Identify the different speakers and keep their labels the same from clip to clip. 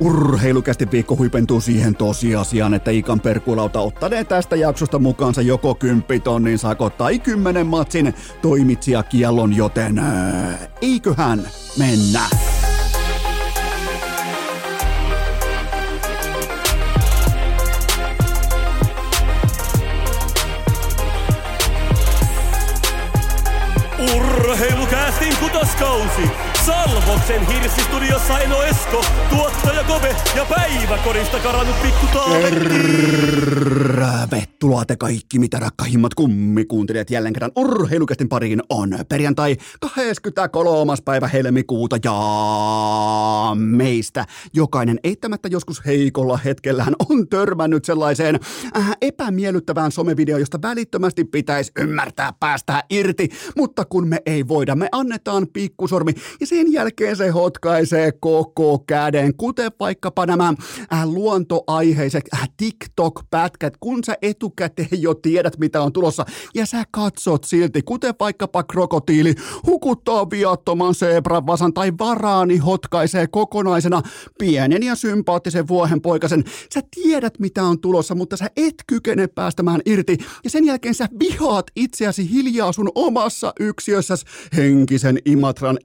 Speaker 1: Urheilukästi viikko huipentuu siihen tosiasiaan, että Ikan perkulauta ottanee tästä jaksosta mukaansa joko 10 tonnin sakot tai 10 matsin toimitsijakiellon, joten ää, eiköhän mennä.
Speaker 2: Urheilukästin kutoskausi! Salvoksen hirsistudiossa Eno Esko, tuottaja Kove ja päiväkorista karannut pikku
Speaker 1: Tervetuloa te kaikki, mitä rakkahimmat kummikuuntelijat jälleen kerran urheilukästin pariin on. Perjantai 23. päivä helmikuuta ja meistä jokainen eittämättä joskus heikolla hetkellään on törmännyt sellaiseen äh, epämiellyttävään somevideoon, josta välittömästi pitäisi ymmärtää päästää irti, mutta kun me ei voida, me annetaan pikkusormi. Ja sen jälkeen se hotkaisee koko käden, kuten vaikkapa nämä äh, luontoaiheiset äh, TikTok-pätkät, kun sä etukäteen jo tiedät, mitä on tulossa, ja sä katsot silti, kuten vaikkapa krokotiili hukuttaa viattoman zebran vasan tai varaani hotkaisee kokonaisena pienen ja sympaattisen vuohenpoikasen. Sä tiedät, mitä on tulossa, mutta sä et kykene päästämään irti, ja sen jälkeen sä vihaat itseäsi hiljaa sun omassa yksiössäsi henkisen Imatran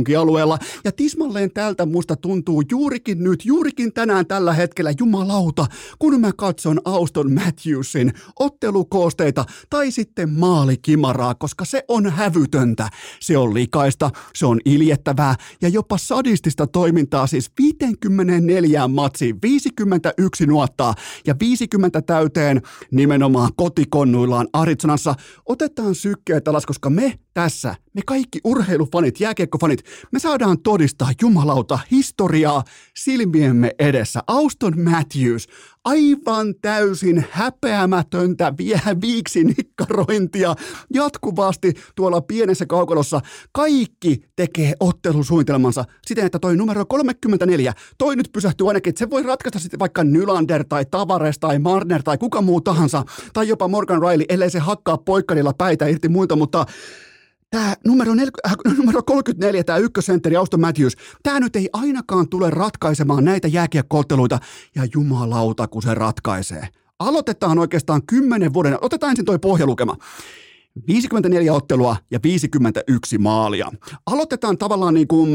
Speaker 1: esikaupunkialueella, ja tismalleen tältä musta tuntuu juurikin nyt, juurikin tänään tällä hetkellä, jumalauta, kun mä katson Auston Matthewsin ottelukoosteita tai sitten maalikimaraa, koska se on hävytöntä. Se on likaista, se on iljettävää ja jopa sadistista toimintaa, siis 54 matsi, 51 nuottaa ja 50 täyteen nimenomaan kotikonnuillaan Arizonassa. Otetaan sykkeet alas, koska me tässä, me kaikki urheilufanit, jääkiekkofanit, me saadaan todistaa jumalauta historiaa silmiemme edessä. Auston Matthews, aivan täysin häpeämätöntä vie viiksinikkarointia jatkuvasti tuolla pienessä kaukolossa. Kaikki tekee ottelusuunnitelmansa siten, että toi numero 34, toi nyt pysähtyy ainakin, että se voi ratkaista sitten vaikka Nylander tai Tavares tai Marner tai kuka muu tahansa, tai jopa Morgan Riley, ellei se hakkaa poikkarilla päitä irti muilta, mutta tämä numero, nel, äh, numero 34, tämä ykkösentteri Auston Matthews, tämä nyt ei ainakaan tule ratkaisemaan näitä jääkiekkootteluita, ja jumalauta, kun se ratkaisee. Aloitetaan oikeastaan 10 vuoden, otetaan ensin toi pohjalukema. 54 ottelua ja 51 maalia. Aloitetaan tavallaan niin kuin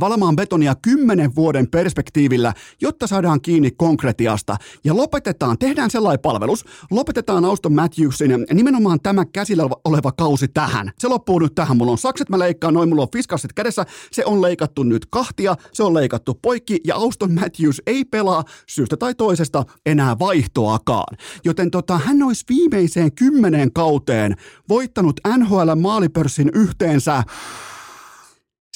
Speaker 1: valamaan betonia kymmenen vuoden perspektiivillä, jotta saadaan kiinni konkretiasta. Ja lopetetaan, tehdään sellainen palvelus, lopetetaan Auston Matthewsin nimenomaan tämä käsillä oleva kausi tähän. Se loppuu nyt tähän. Mulla on sakset, mä leikkaan noin, mulla on fiskasset kädessä. Se on leikattu nyt kahtia, se on leikattu poikki ja Auston Matthews ei pelaa syystä tai toisesta enää vaihtoakaan. Joten tota, hän olisi viimeiseen kymmeneen kauteen voittanut NHL maalipörssin yhteensä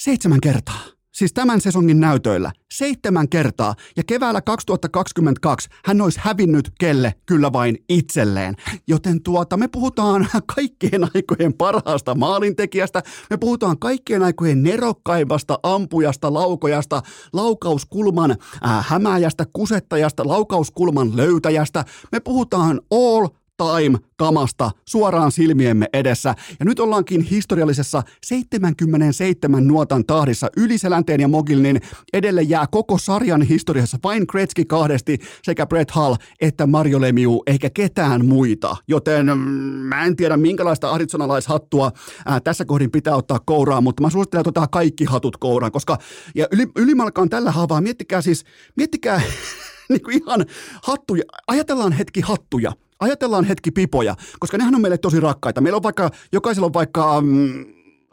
Speaker 1: seitsemän kertaa siis tämän sesongin näytöillä. Seitsemän kertaa. Ja keväällä 2022 hän olisi hävinnyt kelle kyllä vain itselleen. Joten tuota, me puhutaan kaikkien aikojen parhaasta maalintekijästä, me puhutaan kaikkien aikojen nerokkaimmasta ampujasta, laukojasta, laukauskulman äh, hämäjästä, kusettajasta, laukauskulman löytäjästä, me puhutaan all time-kamasta suoraan silmiemme edessä. Ja nyt ollaankin historiallisessa 77 nuotan tahdissa. Yli Selänteen ja Mogilnin edelle jää koko sarjan historiassa vain Gretzky kahdesti sekä Brett Hall että Mario Lemieux eikä ketään muita. Joten mm, mä en tiedä minkälaista arizonalaishattua ää, tässä kohdin pitää ottaa kouraan, mutta mä suosittelen että ottaa kaikki hatut kouraan, koska ja yli, ylimalkaan tällä haavaa, miettikää siis, miettikää niin kuin ihan hattuja, ajatellaan hetki hattuja – ajatellaan hetki pipoja, koska nehän on meille tosi rakkaita. Meillä on vaikka, jokaisella on vaikka, mm,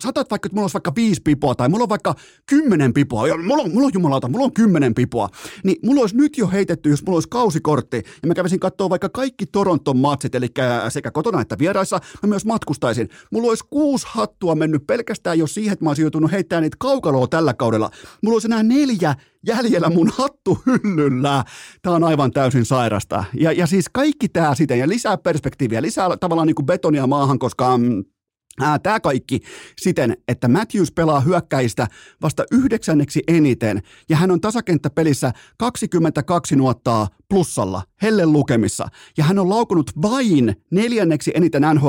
Speaker 1: saatat vaikka, että mulla olisi vaikka viisi pipoa tai mulla on vaikka kymmenen pipoa, ja mulla on, mulla on jumalauta, mulla on kymmenen pipoa, niin mulla olisi nyt jo heitetty, jos mulla olisi kausikortti, ja mä kävisin katsoa vaikka kaikki Toronton matsit, eli sekä kotona että vieraissa, mä myös matkustaisin. Mulla olisi kuusi hattua mennyt pelkästään jo siihen, että mä olisin joutunut heittämään niitä kaukaloa tällä kaudella. Mulla olisi enää neljä jäljellä mun hattu hyllyllä. Tämä on aivan täysin sairasta. Ja, ja siis kaikki tämä siten, ja lisää perspektiiviä, lisää tavallaan niin kuin betonia maahan, koska mm, Tämä kaikki siten, että Matthews pelaa hyökkäistä vasta yhdeksänneksi eniten ja hän on tasakenttäpelissä 22 nuottaa plussalla, helle lukemissa. Ja hän on laukunut vain neljänneksi eniten nhl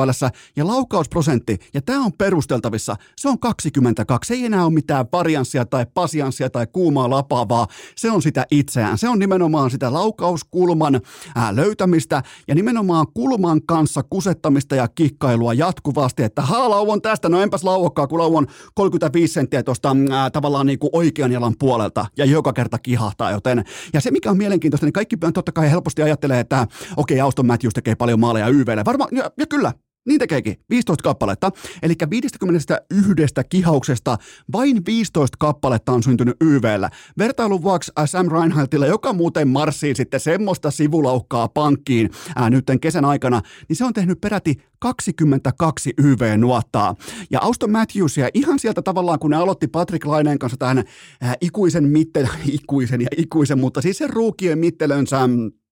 Speaker 1: ja laukausprosentti, ja tämä on perusteltavissa, se on 22. Se ei enää ole mitään varianssia tai pasianssia tai kuumaa lapaavaa, se on sitä itseään. Se on nimenomaan sitä laukauskulman ää, löytämistä ja nimenomaan kulman kanssa kusettamista ja kikkailua jatkuvasti, että haa lauon tästä, no enpäs lauokkaa, kun lauon 35 senttiä tuosta tavallaan niin kuin oikean jalan puolelta ja joka kerta kihahtaa, joten ja se mikä on mielenkiintoista, niin kaikki totta kai helposti ajattelee, että okei, okay, Auston Matthews tekee paljon maaleja YVlle. Varmaan, ja, ja kyllä, niin tekeekin, 15 kappaletta. Eli 51 kihauksesta vain 15 kappaletta on syntynyt YVllä. Vertailun vuoksi Sam Reinhardtilla, joka muuten marssii sitten semmoista sivulaukkaa pankkiin ää, nytten kesän aikana, niin se on tehnyt peräti 22 YV-nuottaa. Ja Auston Matthewsia ihan sieltä tavallaan, kun ne aloitti Patrick Laineen kanssa tähän ää, ikuisen mittelön, ikuisen ja ikuisen, mutta siis sen ruukien mittelönsä Äh,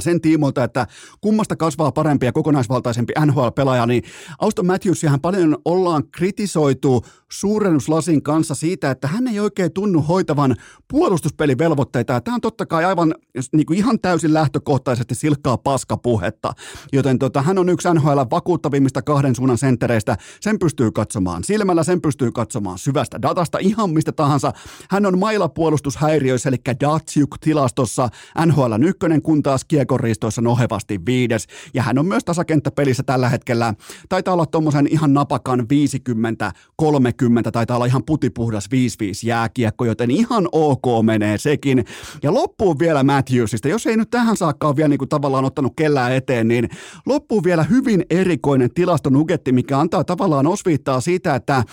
Speaker 1: sen tiimolta, että kummasta kasvaa parempi ja kokonaisvaltaisempi NHL-pelaaja, niin Auston Matthewsiahan paljon ollaan kritisoitu suurennuslasin kanssa siitä, että hän ei oikein tunnu hoitavan puolustuspelivelvoitteita. Tämä on totta kai aivan niin kuin ihan täysin lähtökohtaisesti silkkaa paskapuhetta, joten tota, hän on yksi NHL vakuuttavimmista kahden suunnan senttereistä. Sen pystyy katsomaan silmällä, sen pystyy katsomaan syvästä datasta, ihan mistä tahansa. Hän on mailapuolustushäiriöissä, eli Datsuk-tilastossa NHL ykkönen, kun taas kiekonriistoissa nohevasti viides. Ja hän on myös tasakenttäpelissä tällä hetkellä. Taitaa olla tuommoisen ihan napakan 50-30, taitaa olla ihan putipuhdas 5-5 jääkiekko, joten ihan ok menee sekin. Ja loppuun vielä Matthewsista, jos ei nyt tähän saakka ole vielä niin kuin tavallaan ottanut kellään eteen, niin loppuun vielä hyvin erikoinen tilastonugetti, mikä antaa tavallaan osviittaa siitä, että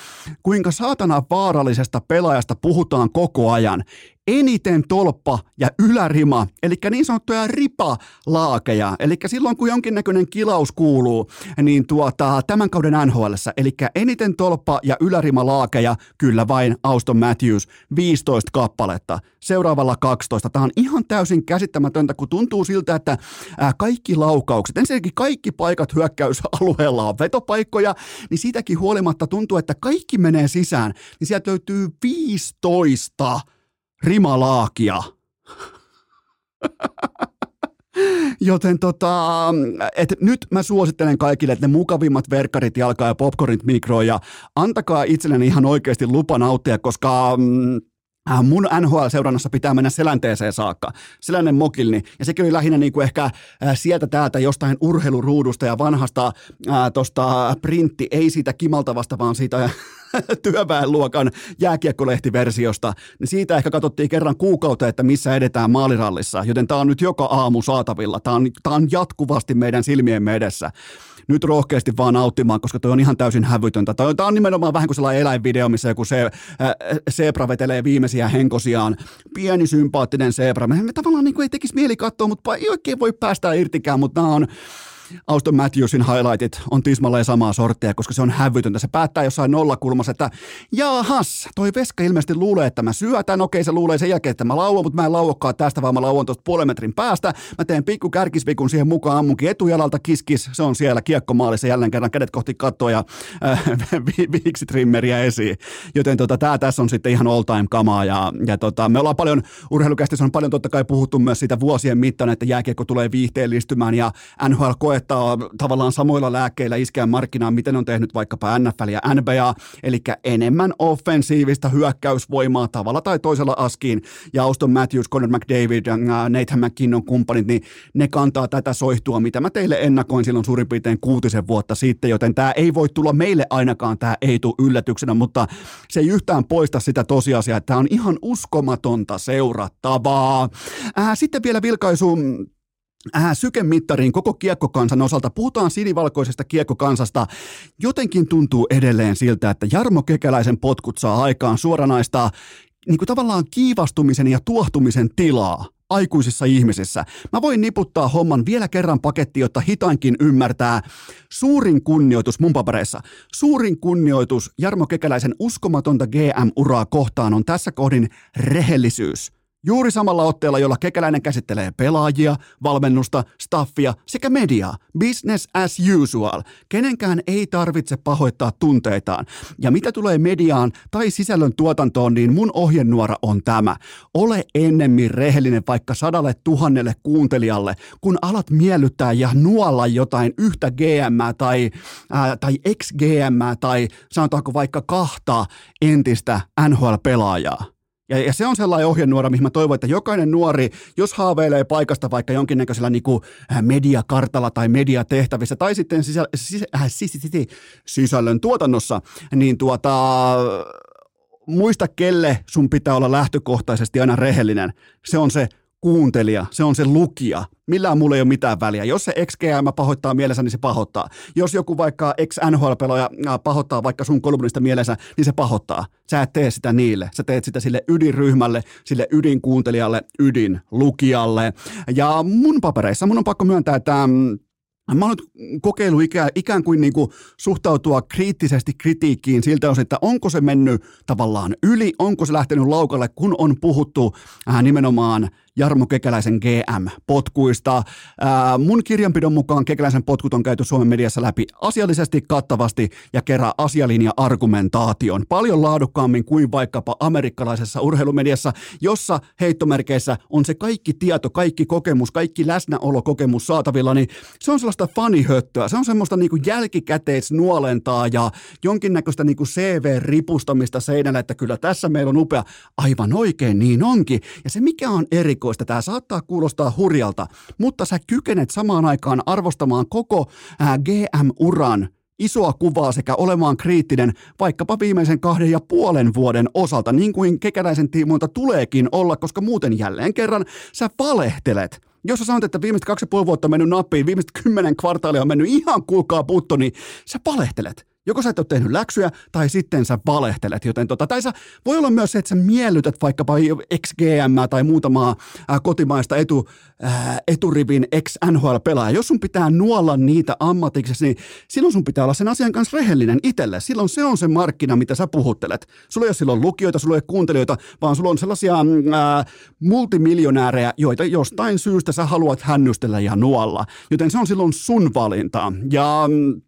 Speaker 1: kuinka saatana vaarallisesta pelaajasta puhutaan koko ajan eniten tolppa ja ylärima, eli niin sanottuja ripalaakeja. Eli silloin kun jonkinnäköinen kilaus kuuluu, niin tuota, tämän kauden NHL, eli eniten tolppa ja ylärimalaakeja, kyllä vain Auston Matthews, 15 kappaletta. Seuraavalla 12. Tämä on ihan täysin käsittämätöntä, kun tuntuu siltä, että kaikki laukaukset, ensinnäkin kaikki paikat hyökkäysalueella on vetopaikkoja, niin siitäkin huolimatta tuntuu, että kaikki menee sisään, niin sieltä löytyy 15 rimalaakia. Joten tota, et nyt mä suosittelen kaikille, että ne mukavimmat verkkarit jalkaa ja popcornit mikroon ja antakaa itselleni ihan oikeasti lupa nauttia, koska mm, Äh, mun NHL-seurannassa pitää mennä selänteeseen saakka, selännen mokilni, ja sekin oli lähinnä niin kuin ehkä äh, sieltä täältä jostain urheiluruudusta ja vanhasta ää, tosta printti, ei siitä kimaltavasta, vaan siitä työväenluokan jääkiekkolehtiversiosta, niin siitä ehkä katsottiin kerran kuukautta, että missä edetään maalirallissa, joten tämä on nyt joka aamu saatavilla, tämä on, tämä on jatkuvasti meidän silmien edessä nyt rohkeasti vaan nauttimaan, koska toi on ihan täysin hävytöntä. Toi, tämä on nimenomaan vähän kuin sellainen eläinvideo, missä joku se, äh, zebra vetelee viimeisiä henkosiaan. Pieni sympaattinen zebra. Me tavallaan niin kuin ei tekisi mieli katsoa, mutta ei oikein voi päästä irtikään, mutta nämä on Auston Matthewsin highlightit on tismalleen samaa sorttia, koska se on hävytöntä. Se päättää jossain nollakulmassa, että jaahas, toi veska ilmeisesti luulee, että mä syötän. Okei, se luulee sen jälkeen, että mä lauon, mutta mä en lauokkaan tästä, vaan mä lauon tuosta puolen metrin päästä. Mä teen pikku kärkisvikun siihen mukaan, ammunkin etujalalta kiskis. Se on siellä kiekkomaalissa jälleen kerran kädet kohti kattoa ja äh, viiksitrimmeriä esiin. Joten tota, tää tässä on sitten ihan all time kamaa. Ja, ja tota, me ollaan paljon, urheilukästissä on paljon totta kai puhuttu myös siitä vuosien mittaan, että jääkiekko tulee viihteellistymään ja NHL koe koettaa tavallaan samoilla lääkkeillä iskeä markkinaan, miten on tehnyt vaikkapa NFL ja NBA, eli enemmän offensiivista hyökkäysvoimaa tavalla tai toisella askiin, ja Auston Matthews, Conor McDavid, Nathan McKinnon kumppanit, niin ne kantaa tätä soihtua, mitä mä teille ennakoin silloin suurin piirtein kuutisen vuotta sitten, joten tämä ei voi tulla meille ainakaan, tämä ei tule yllätyksenä, mutta se ei yhtään poista sitä tosiasiaa, että tämä on ihan uskomatonta seurattavaa. Äh, sitten vielä vilkaisu äh, sykemittariin koko kiekkokansan osalta. Puhutaan sinivalkoisesta kiekkokansasta. Jotenkin tuntuu edelleen siltä, että Jarmo Kekäläisen potkut saa aikaan suoranaista niin kuin tavallaan kiivastumisen ja tuohtumisen tilaa aikuisissa ihmisissä. Mä voin niputtaa homman vielä kerran paketti, jotta hitainkin ymmärtää. Suurin kunnioitus mun papereissa, suurin kunnioitus Jarmo Kekäläisen uskomatonta GM-uraa kohtaan on tässä kohdin rehellisyys Juuri samalla otteella, jolla kekäläinen käsittelee pelaajia, valmennusta, staffia sekä mediaa. Business as usual. Kenenkään ei tarvitse pahoittaa tunteitaan. Ja mitä tulee mediaan tai sisällön tuotantoon, niin mun ohjenuora on tämä. Ole ennemmin rehellinen vaikka sadalle tuhannelle kuuntelijalle, kun alat miellyttää ja nuolla jotain yhtä GM tai, ää, tai ex-GM tai sanotaanko vaikka kahta entistä NHL-pelaajaa. Ja, ja se on sellainen ohjenuora, mihin mä toivon, että jokainen nuori, jos haaveilee paikasta vaikka jonkinnäköisellä niin kuin äh, mediakartalla tai mediatehtävissä tai sitten sisä, sisä, äh, sis, sis, sis, sisällön tuotannossa, niin tuota, muista kelle sun pitää olla lähtökohtaisesti aina rehellinen. Se on se kuuntelija, se on se lukija. Millään mulla ei ole mitään väliä. Jos se XGM pahoittaa mielensä, niin se pahoittaa. Jos joku vaikka ex-NHL-pelaaja pahoittaa vaikka sun kolumnista mielensä, niin se pahoittaa. Sä et tee sitä niille. Sä teet sitä sille ydinryhmälle, sille ydinkuuntelijalle, ydinlukijalle. Ja mun papereissa mun on pakko myöntää, että mm, Mä oon nyt kokeillut ikään, ikään kuin, niin kuin suhtautua kriittisesti kritiikkiin siltä osin, että onko se mennyt tavallaan yli, onko se lähtenyt laukalle, kun on puhuttu äh, nimenomaan Jarmo Kekäläisen GM-potkuista. Ää, mun kirjanpidon mukaan Kekäläisen potkut on käyty Suomen mediassa läpi asiallisesti, kattavasti ja kerran asialinja argumentaation. Paljon laadukkaammin kuin vaikkapa amerikkalaisessa urheilumediassa, jossa heittomerkeissä on se kaikki tieto, kaikki kokemus, kaikki läsnäolokokemus saatavilla, niin se on sellaista fanihöttöä. Se on semmoista niin kuin jälkikäteisnuolentaa ja jonkinnäköistä niin kuin CV-ripustamista seinällä, että kyllä tässä meillä on upea. Aivan oikein, niin onkin. Ja se mikä on erikoista, erikoista. Tämä saattaa kuulostaa hurjalta, mutta sä kykenet samaan aikaan arvostamaan koko GM-uran isoa kuvaa sekä olemaan kriittinen vaikkapa viimeisen kahden ja puolen vuoden osalta, niin kuin kekäläisen tiimoilta tuleekin olla, koska muuten jälleen kerran sä valehtelet. Jos sä sanot, että viimeiset kaksi ja puoli vuotta on mennyt nappiin, viimeiset kymmenen kvartaalia on mennyt ihan kuulkaa putto, niin sä valehtelet. Joko sä et ole tehnyt läksyjä, tai sitten sä valehtelet. Joten tota, tai sä, voi olla myös se, että sä miellytät vaikkapa ex-GM tai muutamaa ää, kotimaista etu, ää, eturivin ex-NHL-pelaajaa. Jos sun pitää nuolla niitä ammatiksesi, niin silloin sun pitää olla sen asian kanssa rehellinen itselle. Silloin se on se markkina, mitä sä puhuttelet. Sulla ei ole silloin lukijoita, sulla ei ole kuuntelijoita, vaan sulla on sellaisia mm, ää, multimiljonäärejä, joita jostain syystä sä haluat hännystellä ja nuolla. Joten se on silloin sun valinta. Ja mm,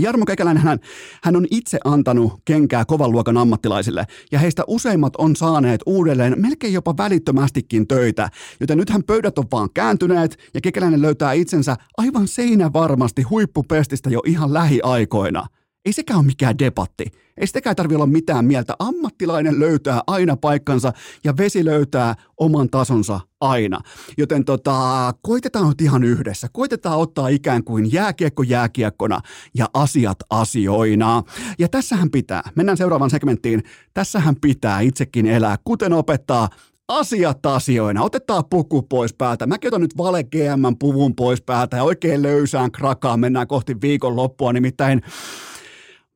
Speaker 1: Jarmo Kekäläinen, hän, hän on itse antanut kenkää kovan luokan ammattilaisille, ja heistä useimmat on saaneet uudelleen melkein jopa välittömästikin töitä, joten nythän pöydät on vaan kääntyneet, ja Kekäläinen löytää itsensä aivan seinä varmasti huippupestistä jo ihan lähiaikoina. Ei sekään ole mikään debatti. Ei sitäkään tarvitse olla mitään mieltä. Ammattilainen löytää aina paikkansa ja vesi löytää oman tasonsa aina. Joten tota, koitetaan nyt ihan yhdessä. Koitetaan ottaa ikään kuin jääkiekko jääkiekkona ja asiat asioina. Ja tässähän pitää, mennään seuraavaan segmenttiin, tässähän pitää itsekin elää, kuten opettaa asiat asioina. Otetaan puku pois päältä. Mäkin otan nyt vale GM puvun pois päältä ja oikein löysään krakaan mennään kohti viikon loppua. Nimittäin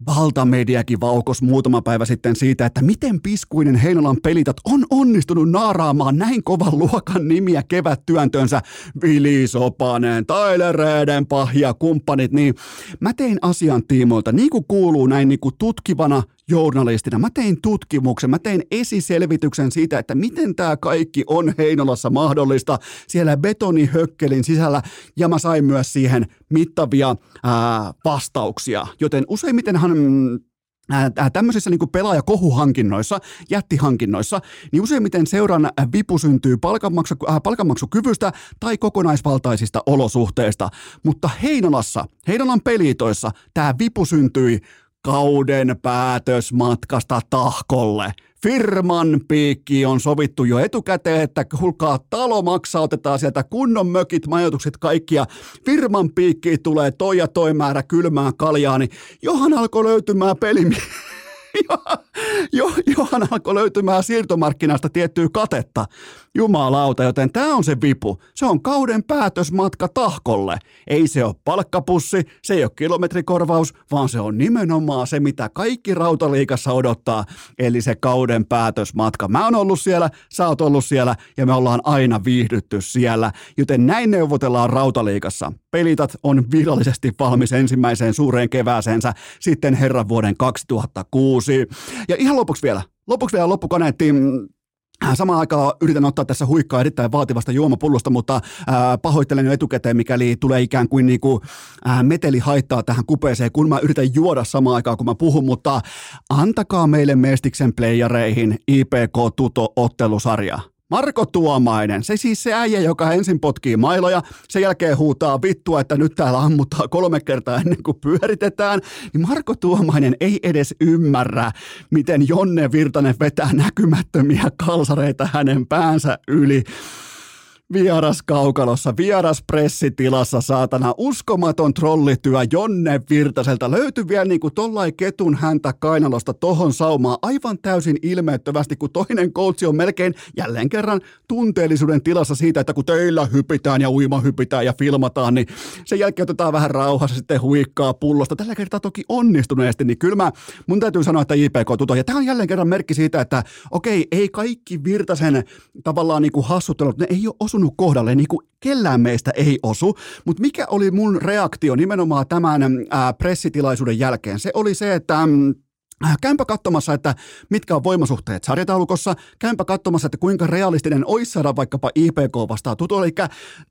Speaker 1: Valtamediakin vaukos muutama päivä sitten siitä, että miten piskuinen Heinolan pelitat on onnistunut naaraamaan näin kovan luokan nimiä kevättyöntönsä. Vili Sopanen, Tyler Redenpah ja kumppanit, niin mä tein asian tiimoilta, niin kuin kuuluu näin niin kuin tutkivana journalistina. Mä tein tutkimuksen, mä tein esiselvityksen siitä, että miten tämä kaikki on Heinolassa mahdollista siellä betonihökkelin sisällä ja mä sain myös siihen mittavia ää, vastauksia. Joten useimmittenhan tämmöisissä niin pelaajakohuhankinnoissa, jättihankinnoissa, niin useimmiten seuran vipu syntyy palkanmaksu, äh, palkanmaksukyvystä tai kokonaisvaltaisista olosuhteista. Mutta Heinolassa, Heinolan pelitoissa, tämä vipu syntyi kauden päätösmatkasta tahkolle. Firman piikki on sovittu jo etukäteen, että kulkaa talo maksaa, otetaan sieltä kunnon mökit, majoitukset kaikkia. Firman piikki tulee toi ja toi määrä kylmää kaljaa, niin johan alkoi löytymään peli jo, johan alkoi löytymään siirtomarkkinasta tiettyä katetta. Jumalauta, joten tämä on se vipu. Se on kauden päätösmatka tahkolle. Ei se ole palkkapussi, se ei ole kilometrikorvaus, vaan se on nimenomaan se, mitä kaikki rautaliikassa odottaa, eli se kauden päätösmatka. Mä oon ollut siellä, sä oot ollut siellä ja me ollaan aina viihdytty siellä, joten näin neuvotellaan rautaliikassa. Pelitat on virallisesti valmis ensimmäiseen suureen kevääseensä sitten herran vuoden 2006. Ja ihan lopuksi vielä, lopuksi vielä loppukaneettiin Äh, samaan aikaan yritän ottaa tässä huikkaa erittäin vaativasta juomapullosta, mutta ää, äh, pahoittelen jo etukäteen, mikäli tulee ikään kuin niinku, ää, äh, meteli haittaa tähän kupeeseen, kun mä yritän juoda samaan aikaan, kun mä puhun, mutta antakaa meille Mestiksen playereihin IPK Tuto-ottelusarja. Marko Tuomainen, se siis se äijä, joka ensin potkii mailoja, sen jälkeen huutaa vittua, että nyt täällä ammuttaa kolme kertaa ennen kuin pyöritetään, niin Marko Tuomainen ei edes ymmärrä, miten Jonne Virtanen vetää näkymättömiä kalsareita hänen päänsä yli vieras kaukalossa, vieras pressitilassa, saatana, uskomaton trollityö Jonne Virtaselta. Löytyi vielä niin kuin tollai ketun häntä kainalosta tohon saumaan aivan täysin ilmeettömästi, kun toinen koutsi on melkein jälleen kerran tunteellisuuden tilassa siitä, että kun teillä hypitään ja uima hypitään ja filmataan, niin sen jälkeen otetaan vähän rauhassa sitten huikkaa pullosta. Tällä kertaa toki onnistuneesti, niin kyllä mä, mun täytyy sanoa, että JPK tuto. Ja tämä on jälleen kerran merkki siitä, että okei, ei kaikki Virtasen tavallaan niin kuin hassuttelut, ne ei ole osunut kohdalle, niin kuin kellään meistä ei osu, mutta mikä oli mun reaktio nimenomaan tämän ää, pressitilaisuuden jälkeen? Se oli se, että Käympä katsomassa, että mitkä on voimasuhteet sarjataulukossa, käympä katsomassa, että kuinka realistinen olisi saada vaikkapa IPK vastaan tutu, eli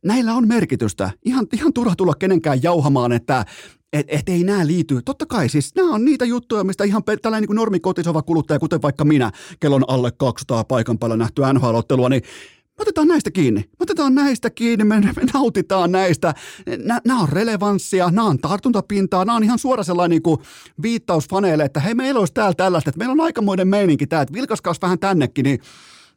Speaker 1: näillä on merkitystä. Ihan, ihan turha tulla kenenkään jauhamaan, että et, et ei nämä liity. Totta kai siis nämä on niitä juttuja, mistä ihan tällainen niin normikotisova kuluttaja, kuten vaikka minä, kellon alle 200 paikan päällä nähtyä NHL-ottelua, niin me otetaan näistä kiinni. Me otetaan näistä kiinni, me, me nautitaan näistä. Nämä on relevanssia, nämä on tartuntapintaa, nämä on ihan suora sellainen niin kuin viittaus faneille, että hei meillä olisi täällä tällaista, että meillä on aikamoinen meininki tää, että vilkaskaus vähän tännekin, niin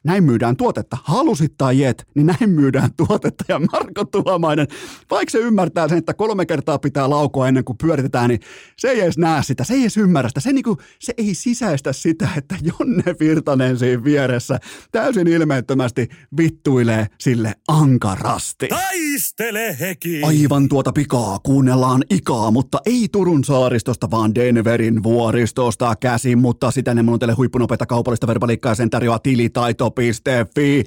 Speaker 1: näin myydään tuotetta. Halusit tai jet, niin näin myydään tuotetta. Ja Marko Tuomainen, vaikka se ymmärtää sen, että kolme kertaa pitää laukoa ennen kuin pyöritetään, niin se ei edes näe sitä, se ei edes ymmärrä sitä. Se, niin kuin, se ei sisäistä sitä, että Jonne Virtanen siinä vieressä täysin ilmeettömästi vittuilee sille ankarasti.
Speaker 2: Taistele heki!
Speaker 1: Aivan tuota pikaa kuunnellaan ikaa, mutta ei Turun saaristosta, vaan Denverin vuoristosta käsin, mutta sitä ne on teille huippunopeita kaupallista verbaliikkaa sen tarjoaa tilitaito Iltalehti.fi.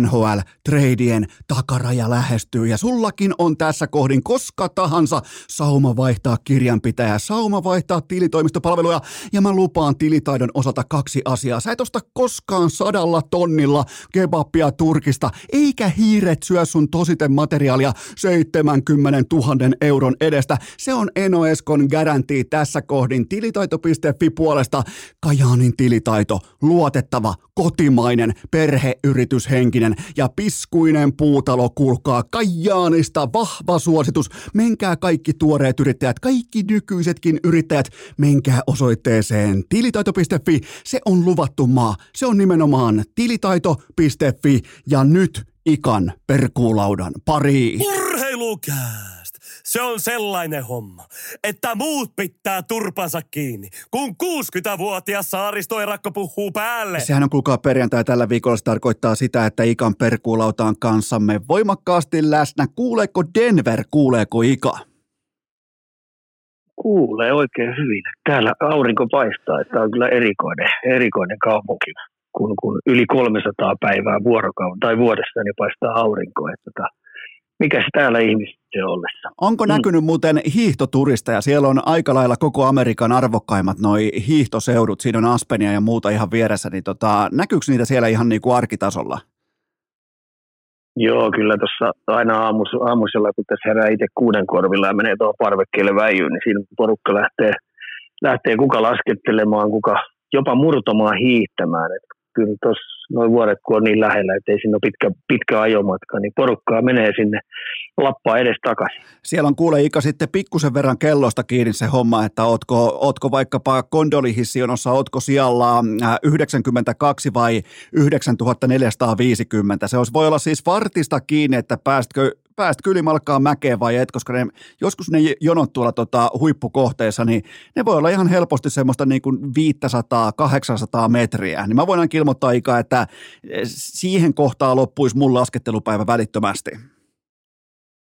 Speaker 1: NHL treidien takaraja lähestyy ja sullakin on tässä kohdin koska tahansa sauma vaihtaa kirjanpitäjä, sauma vaihtaa tilitoimistopalveluja ja mä lupaan tilitaidon osalta kaksi asiaa. Sä et osta koskaan sadalla tonnilla kebabia Turkista, eikä hiiret syö sun tositen materiaalia 70 000 euron edestä. Se on Enoeskon garantii tässä kohdin. Tilitaito.fi puolesta Kajaanin tilitaito, luotettava, kotimainen, perheyrityshenkinen ja piskuinen puutalo, kuulkaa Kajaanista vahva suositus. Menkää kaikki tuoreet yrittäjät, kaikki nykyisetkin yrittäjät, menkää osoitteeseen tilitaito.fi. Se on luvattu maa. Se on nimenomaan tilitaito.fi ja nyt ikan perkuulaudan pari.
Speaker 2: Urheilukää! Se on sellainen homma, että muut pitää turpansa kiinni, kun 60-vuotias saaristoerakko puhuu päälle.
Speaker 1: Sehän on kuulkaa perjantai tällä viikolla. Se tarkoittaa sitä, että Ikan perkuulauta on kanssamme voimakkaasti läsnä. Kuuleeko Denver, kuuleeko Ika?
Speaker 3: Kuulee oikein hyvin. Täällä aurinko paistaa, että on kyllä erikoinen, erikoinen kaupunki kun, kun yli 300 päivää vuorokauden tai vuodessa niin paistaa aurinko. Että tota, mikä se täällä ihmisten ollessa.
Speaker 1: Onko mm. näkynyt muuten hiihtoturisteja? Siellä on aika lailla koko Amerikan arvokkaimmat noi hiihtoseudut. Siinä on Aspenia ja muuta ihan vieressä. Niin tota, näkyykö niitä siellä ihan niin kuin arkitasolla?
Speaker 3: Joo, kyllä tuossa aina aamus, aamusella, kun tässä herää itse kuuden korvilla ja menee tuohon parvekkeelle väijyyn, niin siinä porukka lähtee, lähtee kuka laskettelemaan, kuka jopa murtomaan hiihtämään. Et kyllä tuossa noin vuodet, kun on niin lähellä, että ei siinä ole pitkä, pitkä ajomatka, niin porukkaa menee sinne lappaa edes takaisin.
Speaker 1: Siellä on kuule Ika sitten pikkusen verran kellosta kiinni se homma, että ootko, ootko vaikkapa kondolihissionossa, ootko siellä 92 vai 9450. Se olisi, voi olla siis vartista kiinni, että päästkö päästkö ylimalkkaan mäkeen vai et, koska ne, joskus ne jonot tuolla tota, huippukohteessa, niin ne voi olla ihan helposti semmoista niin kuin 500-800 metriä. Niin mä voin ilmoittaa Ika, että siihen kohtaan loppuisi mun laskettelupäivä välittömästi.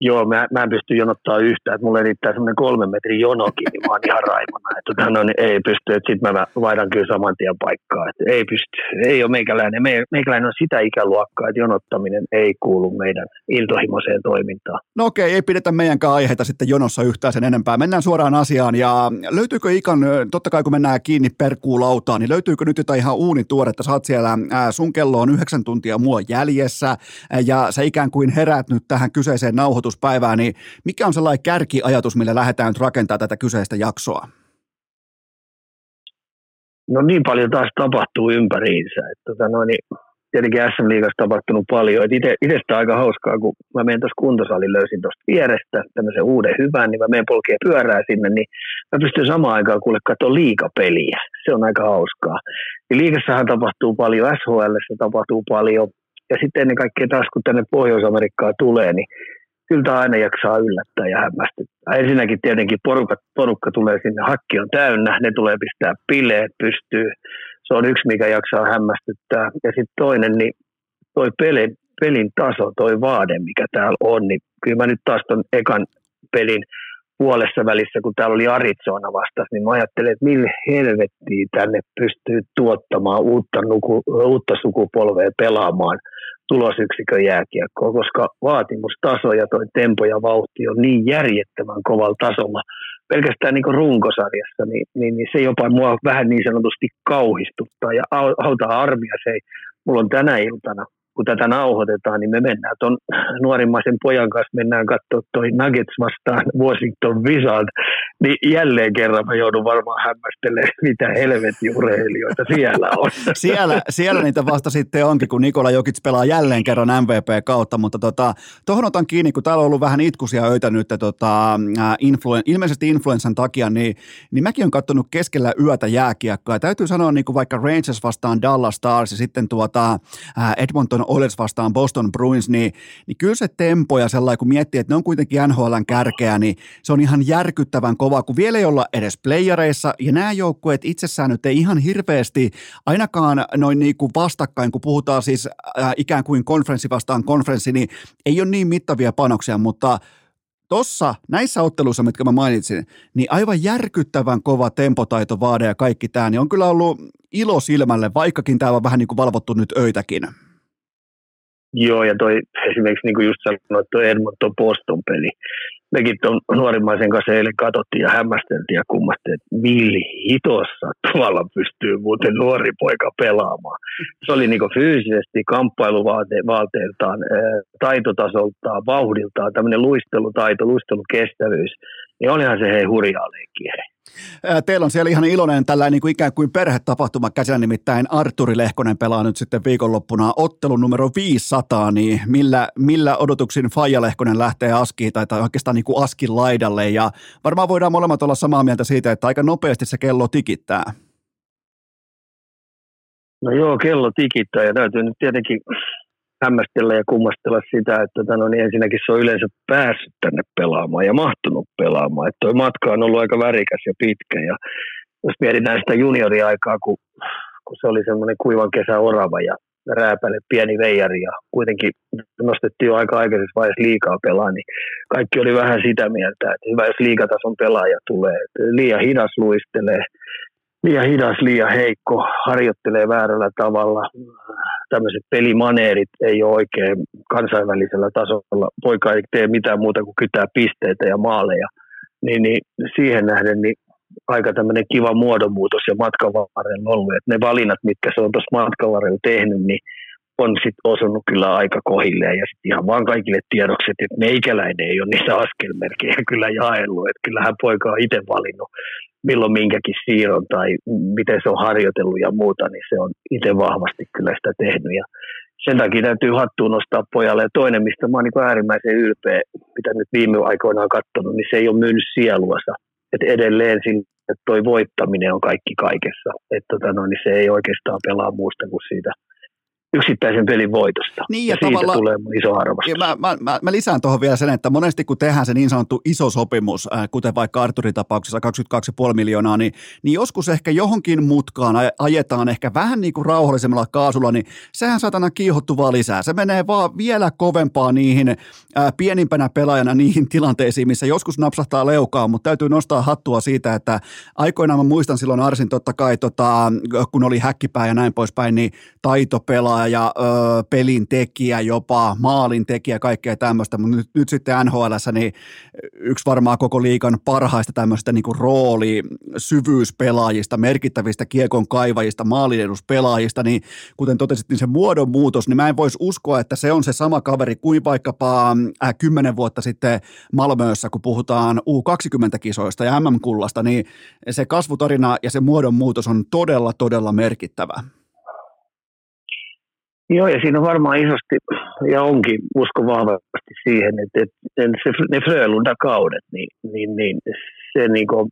Speaker 3: Joo, mä, mä en pysty jonottaa yhtään, että mulle riittää semmoinen kolmen metrin jonokin, niin mä oon ihan raimona. Että tota, no, niin ei pysty, että sitten mä vaihdan kyllä saman tien paikkaa. Että ei pysty, ei ole meikäläinen. Me, meikäläinen on sitä ikäluokkaa, että jonottaminen ei kuulu meidän iltohimoiseen toimintaan.
Speaker 1: No okei, ei pidetä meidänkään aiheita sitten jonossa yhtään sen enempää. Mennään suoraan asiaan ja löytyykö Ikan, totta kai kun mennään kiinni perkuulautaan, niin löytyykö nyt jotain ihan uunituoretta? Sä oot siellä, sun kello on yhdeksän tuntia mua jäljessä ja sä ikään kuin herät nyt tähän kyseiseen nauhoituspäivään, niin mikä on sellainen kärkiajatus, millä lähdetään nyt rakentamaan tätä kyseistä jaksoa?
Speaker 3: No niin paljon taas tapahtuu ympäriinsä. Että tota noin, niin tietenkin SM Liigassa tapahtunut paljon. Itestä aika hauskaa, kun mä menen tuossa kuntosalin, löysin tuosta vierestä tämmöisen uuden hyvän, niin mä menen polkeen pyörää sinne, niin mä pystyn samaan aikaan kuule katsoa liikapeliä. Se on aika hauskaa. Ja liikassahan tapahtuu paljon, SHL tapahtuu paljon, ja sitten ennen kaikkea taas kun tänne Pohjois-Amerikkaan tulee, niin kyllä tämä aina jaksaa yllättää ja hämmästyttää. Ensinnäkin tietenkin porukka, porukka tulee sinne, hakki on täynnä, ne tulee pistää bileet pystyy. Se on yksi, mikä jaksaa hämmästyttää. Ja sitten toinen, niin toi pelin, pelin taso, toi vaade, mikä täällä on, niin kyllä mä nyt taas ton ekan pelin puolessa välissä, kun täällä oli Arizona vastas, niin mä ajattelin, että millä helvettiin tänne pystyy tuottamaan uutta, nuku, uutta sukupolvea pelaamaan – tulosyksikön jääkiekkoa, koska vaatimustaso ja toi tempo ja vauhti on niin järjettömän kovalla tasolla. Pelkästään niin runkosarjassa, niin, niin, niin, se jopa mua vähän niin sanotusti kauhistuttaa ja auttaa armia se. Mulla on tänä iltana kun tätä nauhoitetaan, niin me mennään tuon nuorimmaisen pojan kanssa, mennään katsoa toi Nuggets vastaan Washington Wizard, niin jälleen kerran mä joudun varmaan hämmästelemään, mitä helvetin urheilijoita siellä on.
Speaker 1: siellä, siellä niitä vasta sitten onkin, kun Nikola Jokic pelaa jälleen kerran MVP kautta, mutta tota, tuohon otan kiinni, kun täällä on ollut vähän itkusia öitä nyt tota, influen, ilmeisesti influenssan takia, niin, niin mäkin olen katsonut keskellä yötä jääkiekkoa. Täytyy sanoa niin kuin vaikka Rangers vastaan Dallas Stars ja sitten tuota, Edmonton Edmonton Oilers vastaan Boston Bruins, niin, niin kyllä se tempo ja sellainen, kun miettii, että ne on kuitenkin NHLn kärkeä, niin se on ihan järkyttävän kova, kun vielä ei olla edes playereissa, ja nämä joukkueet itsessään nyt ei ihan hirveästi, ainakaan noin niin kuin vastakkain, kun puhutaan siis äh, ikään kuin konferenssi vastaan konferenssi, niin ei ole niin mittavia panoksia, mutta Tossa, näissä otteluissa, mitkä mä mainitsin, niin aivan järkyttävän kova tempotaito, vaade ja kaikki tämä, niin on kyllä ollut ilo silmälle, vaikkakin tämä on vähän niin kuin valvottu nyt öitäkin.
Speaker 3: Joo, ja toi esimerkiksi niin kuin just sanoit, toi Edmonton Boston peli. Mekin tuon nuorimmaisen kanssa eilen katsottiin ja hämmästeltiin ja kummastiin, että milli hitossa tuolla pystyy muuten nuori poika pelaamaan. Se oli niin fyysisesti, kamppailuvaalteeltaan, taitotasoltaan, vauhdiltaan, tämmöinen luistelutaito, luistelukestävyys. Niin olihan se hei hurjaa leikkiä.
Speaker 1: Teillä on siellä ihan iloinen tällainen niin kuin ikään kuin perhetapahtuma käsillä, nimittäin Arturi Lehkonen pelaa nyt sitten viikonloppuna ottelun numero 500, niin millä, millä odotuksin Faija Lehkonen lähtee askiin tai, tai oikeastaan niin kuin askin laidalle ja varmaan voidaan molemmat olla samaa mieltä siitä, että aika nopeasti se kello tikittää.
Speaker 3: No joo, kello tikittää ja täytyy nyt tietenkin hämmästellä ja kummastella sitä, että tota, no, niin ensinnäkin se on yleensä päässyt tänne pelaamaan ja mahtunut pelaamaan. Että toi matka on ollut aika värikäs ja pitkä. Ja jos mietitään sitä junioriaikaa, kun, kun se oli semmoinen kuivan kesä orava ja rääpäle pieni veijari ja kuitenkin nostettiin jo aika aikaisessa vaiheessa liikaa pelaa, niin kaikki oli vähän sitä mieltä, että hyvä jos liikatason pelaaja tulee. Että liian hidas luistelee, liian hidas, liian heikko, harjoittelee väärällä tavalla. Tämmöiset pelimaneerit ei ole oikein kansainvälisellä tasolla. Poika ei tee mitään muuta kuin kytää pisteitä ja maaleja. Niin, niin siihen nähden niin aika tämmöinen kiva muodonmuutos ja matkan varrella ollut. Et ne valinnat, mitkä se on tuossa matkan varrella tehnyt, niin on sitten osunut kyllä aika kohilleen ja sitten ihan vaan kaikille tiedokset, että meikäläinen ei ole niitä askelmerkejä kyllä jaellut, että kyllähän poika on itse valinnut milloin minkäkin siirron tai miten se on harjoitellut ja muuta, niin se on itse vahvasti kyllä sitä tehnyt. Ja sen takia täytyy hattuun nostaa pojalle. Ja toinen, mistä mä oon niin äärimmäisen ylpeä, mitä nyt viime aikoina on katsonut, niin se ei ole myynyt sieluansa. Että edelleen että toi voittaminen on kaikki kaikessa. Että tota, no, niin se ei oikeastaan pelaa muusta kuin siitä yksittäisen pelin voitosta.
Speaker 1: Niin, ja,
Speaker 3: ja siitä tulee iso arvostus.
Speaker 1: Ja mä, mä, mä, mä lisään tuohon vielä sen, että monesti kun tehdään se niin sanottu iso sopimus, äh, kuten vaikka Arturin tapauksessa 22,5 miljoonaa, niin, niin joskus ehkä johonkin mutkaan aj- ajetaan ehkä vähän niin kuin rauhallisemmalla kaasulla, niin sehän satana kiihottu vaan lisää. Se menee vaan vielä kovempaa niihin äh, pienimpänä pelaajana niihin tilanteisiin, missä joskus napsahtaa leukaa, mutta täytyy nostaa hattua siitä, että aikoinaan mä muistan silloin Arsin totta kai, tota, kun oli häkkipää ja näin poispäin, niin taitopelaaja, ö, pelin tekijä, jopa maalin tekijä, kaikkea tämmöistä, mutta nyt, nyt sitten NHLssä niin yksi varmaan koko liikan parhaista tämmöistä niin rooli syvyyspelaajista, merkittävistä kiekon kaivajista, maalineduspelaajista, niin kuten totesit, niin se muodon muutos, niin mä en voisi uskoa, että se on se sama kaveri kuin vaikkapa äh, kymmenen vuotta sitten Malmössä, kun puhutaan U20-kisoista ja MM-kullasta, niin se kasvutarina ja se muodon muutos on todella, todella merkittävä.
Speaker 3: Joo, ja siinä on varmaan isosti, ja onkin, usko vahvasti siihen, että, että se, ne Frölunda-kaudet, niin, niin, niin se niin kuin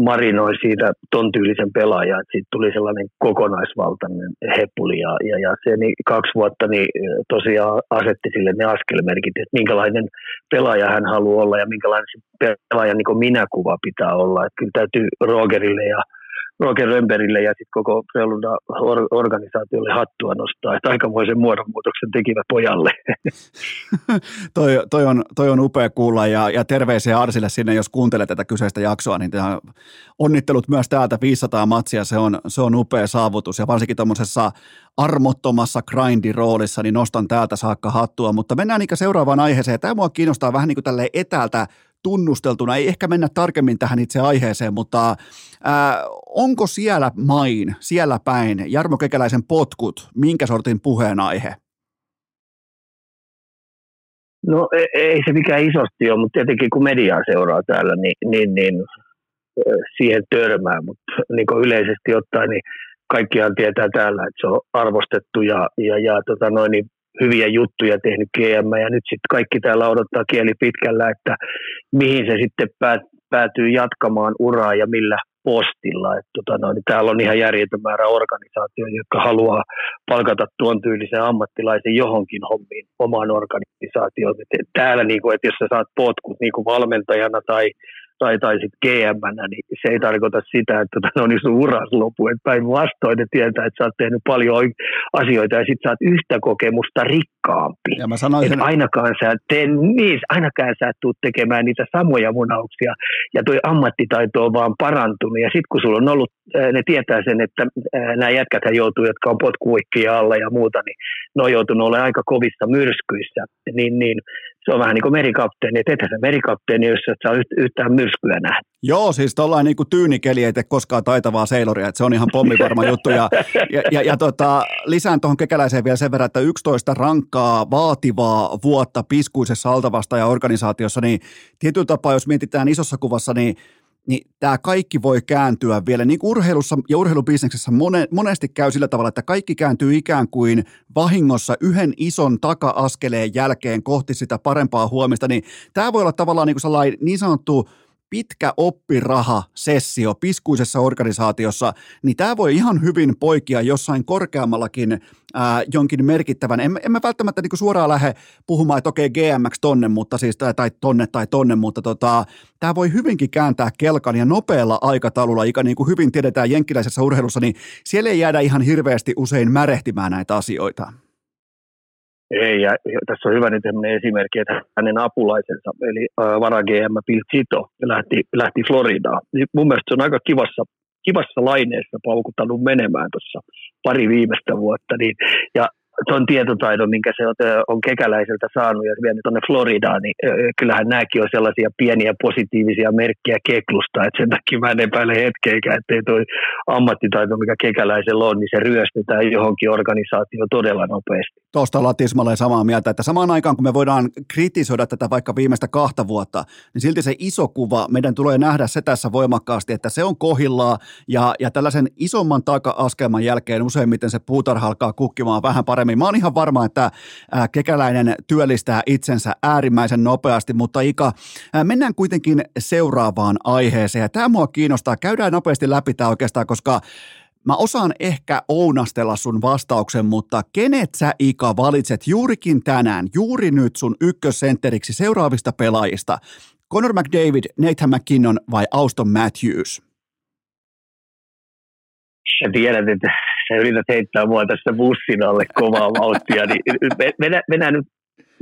Speaker 3: marinoi siitä ton tyylisen pelaajan, että siitä tuli sellainen kokonaisvaltainen heppuli, ja, ja, ja se niin kaksi vuotta niin tosiaan asetti sille ne askelmerkit, että minkälainen pelaaja hän haluaa olla, ja minkälainen se pelaajan niin minäkuva pitää olla, että kyllä täytyy Rogerille ja Roger Römberille ja sitten koko Frölunda-organisaatiolle hattua nostaa, että aikamoisen muodonmuutoksen tekivät pojalle.
Speaker 1: toi, toi, on, toi on upea kuulla ja, ja terveisiä Arsille sinne, jos kuuntelet tätä kyseistä jaksoa, niin onnittelut myös täältä 500 matsia, se on, se on upea saavutus ja varsinkin tuommoisessa armottomassa grindiroolissa, niin nostan täältä saakka hattua, mutta mennään seuraavaan aiheeseen. Tämä mua kiinnostaa vähän niin kuin tälleen etäältä tunnusteltuna. Ei ehkä mennä tarkemmin tähän itse aiheeseen, mutta ää, onko siellä main, siellä päin Jarmo Kekäläisen potkut, minkä sortin puheenaihe?
Speaker 3: No ei, ei se mikään isosti ole, mutta tietenkin kun mediaa seuraa täällä, niin, niin, niin siihen törmää, mutta niin kuin yleisesti ottaen, niin kaikkiaan tietää täällä, että se on arvostettu ja, ja, ja tota noin, niin hyviä juttuja tehnyt GM ja nyt sitten kaikki täällä odottaa kieli pitkällä, että mihin se sitten päätyy jatkamaan uraa ja millä postilla. Et tota no, niin täällä on ihan järjetön määrä organisaatioita, jotka haluaa palkata tuon tyylisen ammattilaisen johonkin hommiin omaan organisaatioon. Et täällä, niin kuin, että jos sä saat potkut niin kuin valmentajana tai tai, tai sitten gm niin se ei tarkoita sitä, että tota, on sun uras lopu. Päinvastoin ne tietää, että sä oot tehnyt paljon asioita ja sitten sä oot yhtä kokemusta rikkaampi.
Speaker 1: Ja mä sanoisin...
Speaker 3: Että ainakaan sä, te, niin, ainakaan sä et tuu tekemään niitä samoja munauksia ja toi ammattitaito on vaan parantunut. Ja sitten kun sulla on ollut, ne tietää sen, että nämä jätkät joutuu, jotka on potkuikkia alla ja muuta, niin ne on joutunut olemaan aika kovissa myrskyissä. Niin, niin se on vähän niin kuin merikapteeni, että ethän merikapteeni, jos et saa yhtään myrskyä nähdä.
Speaker 1: Joo, siis tuollainen niin tyynikeli ei koskaan taitavaa seiloria, että se on ihan pommivarma juttu. Ja, ja, ja, ja tota, lisään tuohon kekäläiseen vielä sen verran, että 11 rankkaa, vaativaa vuotta piskuisessa altavasta organisaatiossa, niin tietyllä tapaa, jos mietitään isossa kuvassa, niin niin tämä kaikki voi kääntyä vielä, niin kuin urheilussa ja urheilubisneksessä mone, monesti käy sillä tavalla, että kaikki kääntyy ikään kuin vahingossa yhden ison taka-askeleen jälkeen kohti sitä parempaa huomista, niin tämä voi olla tavallaan niin, kuin niin sanottu pitkä oppiraha-sessio piskuisessa organisaatiossa, niin tämä voi ihan hyvin poikia jossain korkeammallakin ää, jonkin merkittävän. En, en mä välttämättä niin suoraan lähde puhumaan, että okei GMX tonne, mutta siis, tai, tai tonne tai tonne, mutta tota, tämä voi hyvinkin kääntää kelkan ja nopealla aikataululla, ikä niin kuin hyvin tiedetään jenkkiläisessä urheilussa, niin siellä ei jäädä ihan hirveästi usein märehtimään näitä asioita.
Speaker 3: Ei, ja tässä on hyvä nyt esimerkki, että hänen apulaisensa, eli vara GM Bill Chito, lähti, lähti Floridaan. Niin mun mielestä se on aika kivassa, kivassa laineessa paukuttanut menemään tuossa pari viimeistä vuotta. Niin, ja tuon tietotaidon, minkä se on kekäläiseltä saanut ja vienyt tuonne Floridaan, niin kyllähän nämäkin on sellaisia pieniä positiivisia merkkejä keklusta, että sen takia mä en epäile hetkeikään, ettei toi ammattitaito, mikä kekäläisellä on, niin se ryöstetään johonkin organisaatioon todella nopeasti.
Speaker 1: Tuosta ollaan tismalleen samaa mieltä, että samaan aikaan kun me voidaan kritisoida tätä vaikka viimeistä kahta vuotta, niin silti se iso kuva, meidän tulee nähdä se tässä voimakkaasti, että se on kohillaa ja, ja tällaisen isomman taka-askelman jälkeen useimmiten se puutarha alkaa kukkimaan vähän paremmin paremmin. Mä oon ihan varma, että kekäläinen työllistää itsensä äärimmäisen nopeasti, mutta Ika, mennään kuitenkin seuraavaan aiheeseen. Tämä mua kiinnostaa. Käydään nopeasti läpi tämä oikeastaan, koska Mä osaan ehkä ounastella sun vastauksen, mutta kenet sä Ika valitset juurikin tänään, juuri nyt sun ykkössentteriksi seuraavista pelaajista? Conor McDavid, Nathan McKinnon vai Auston Matthews?
Speaker 3: Sä tiedät, että sä yrität heittää mua tässä bussin alle kovaa vauhtia, niin mennään, mennään nyt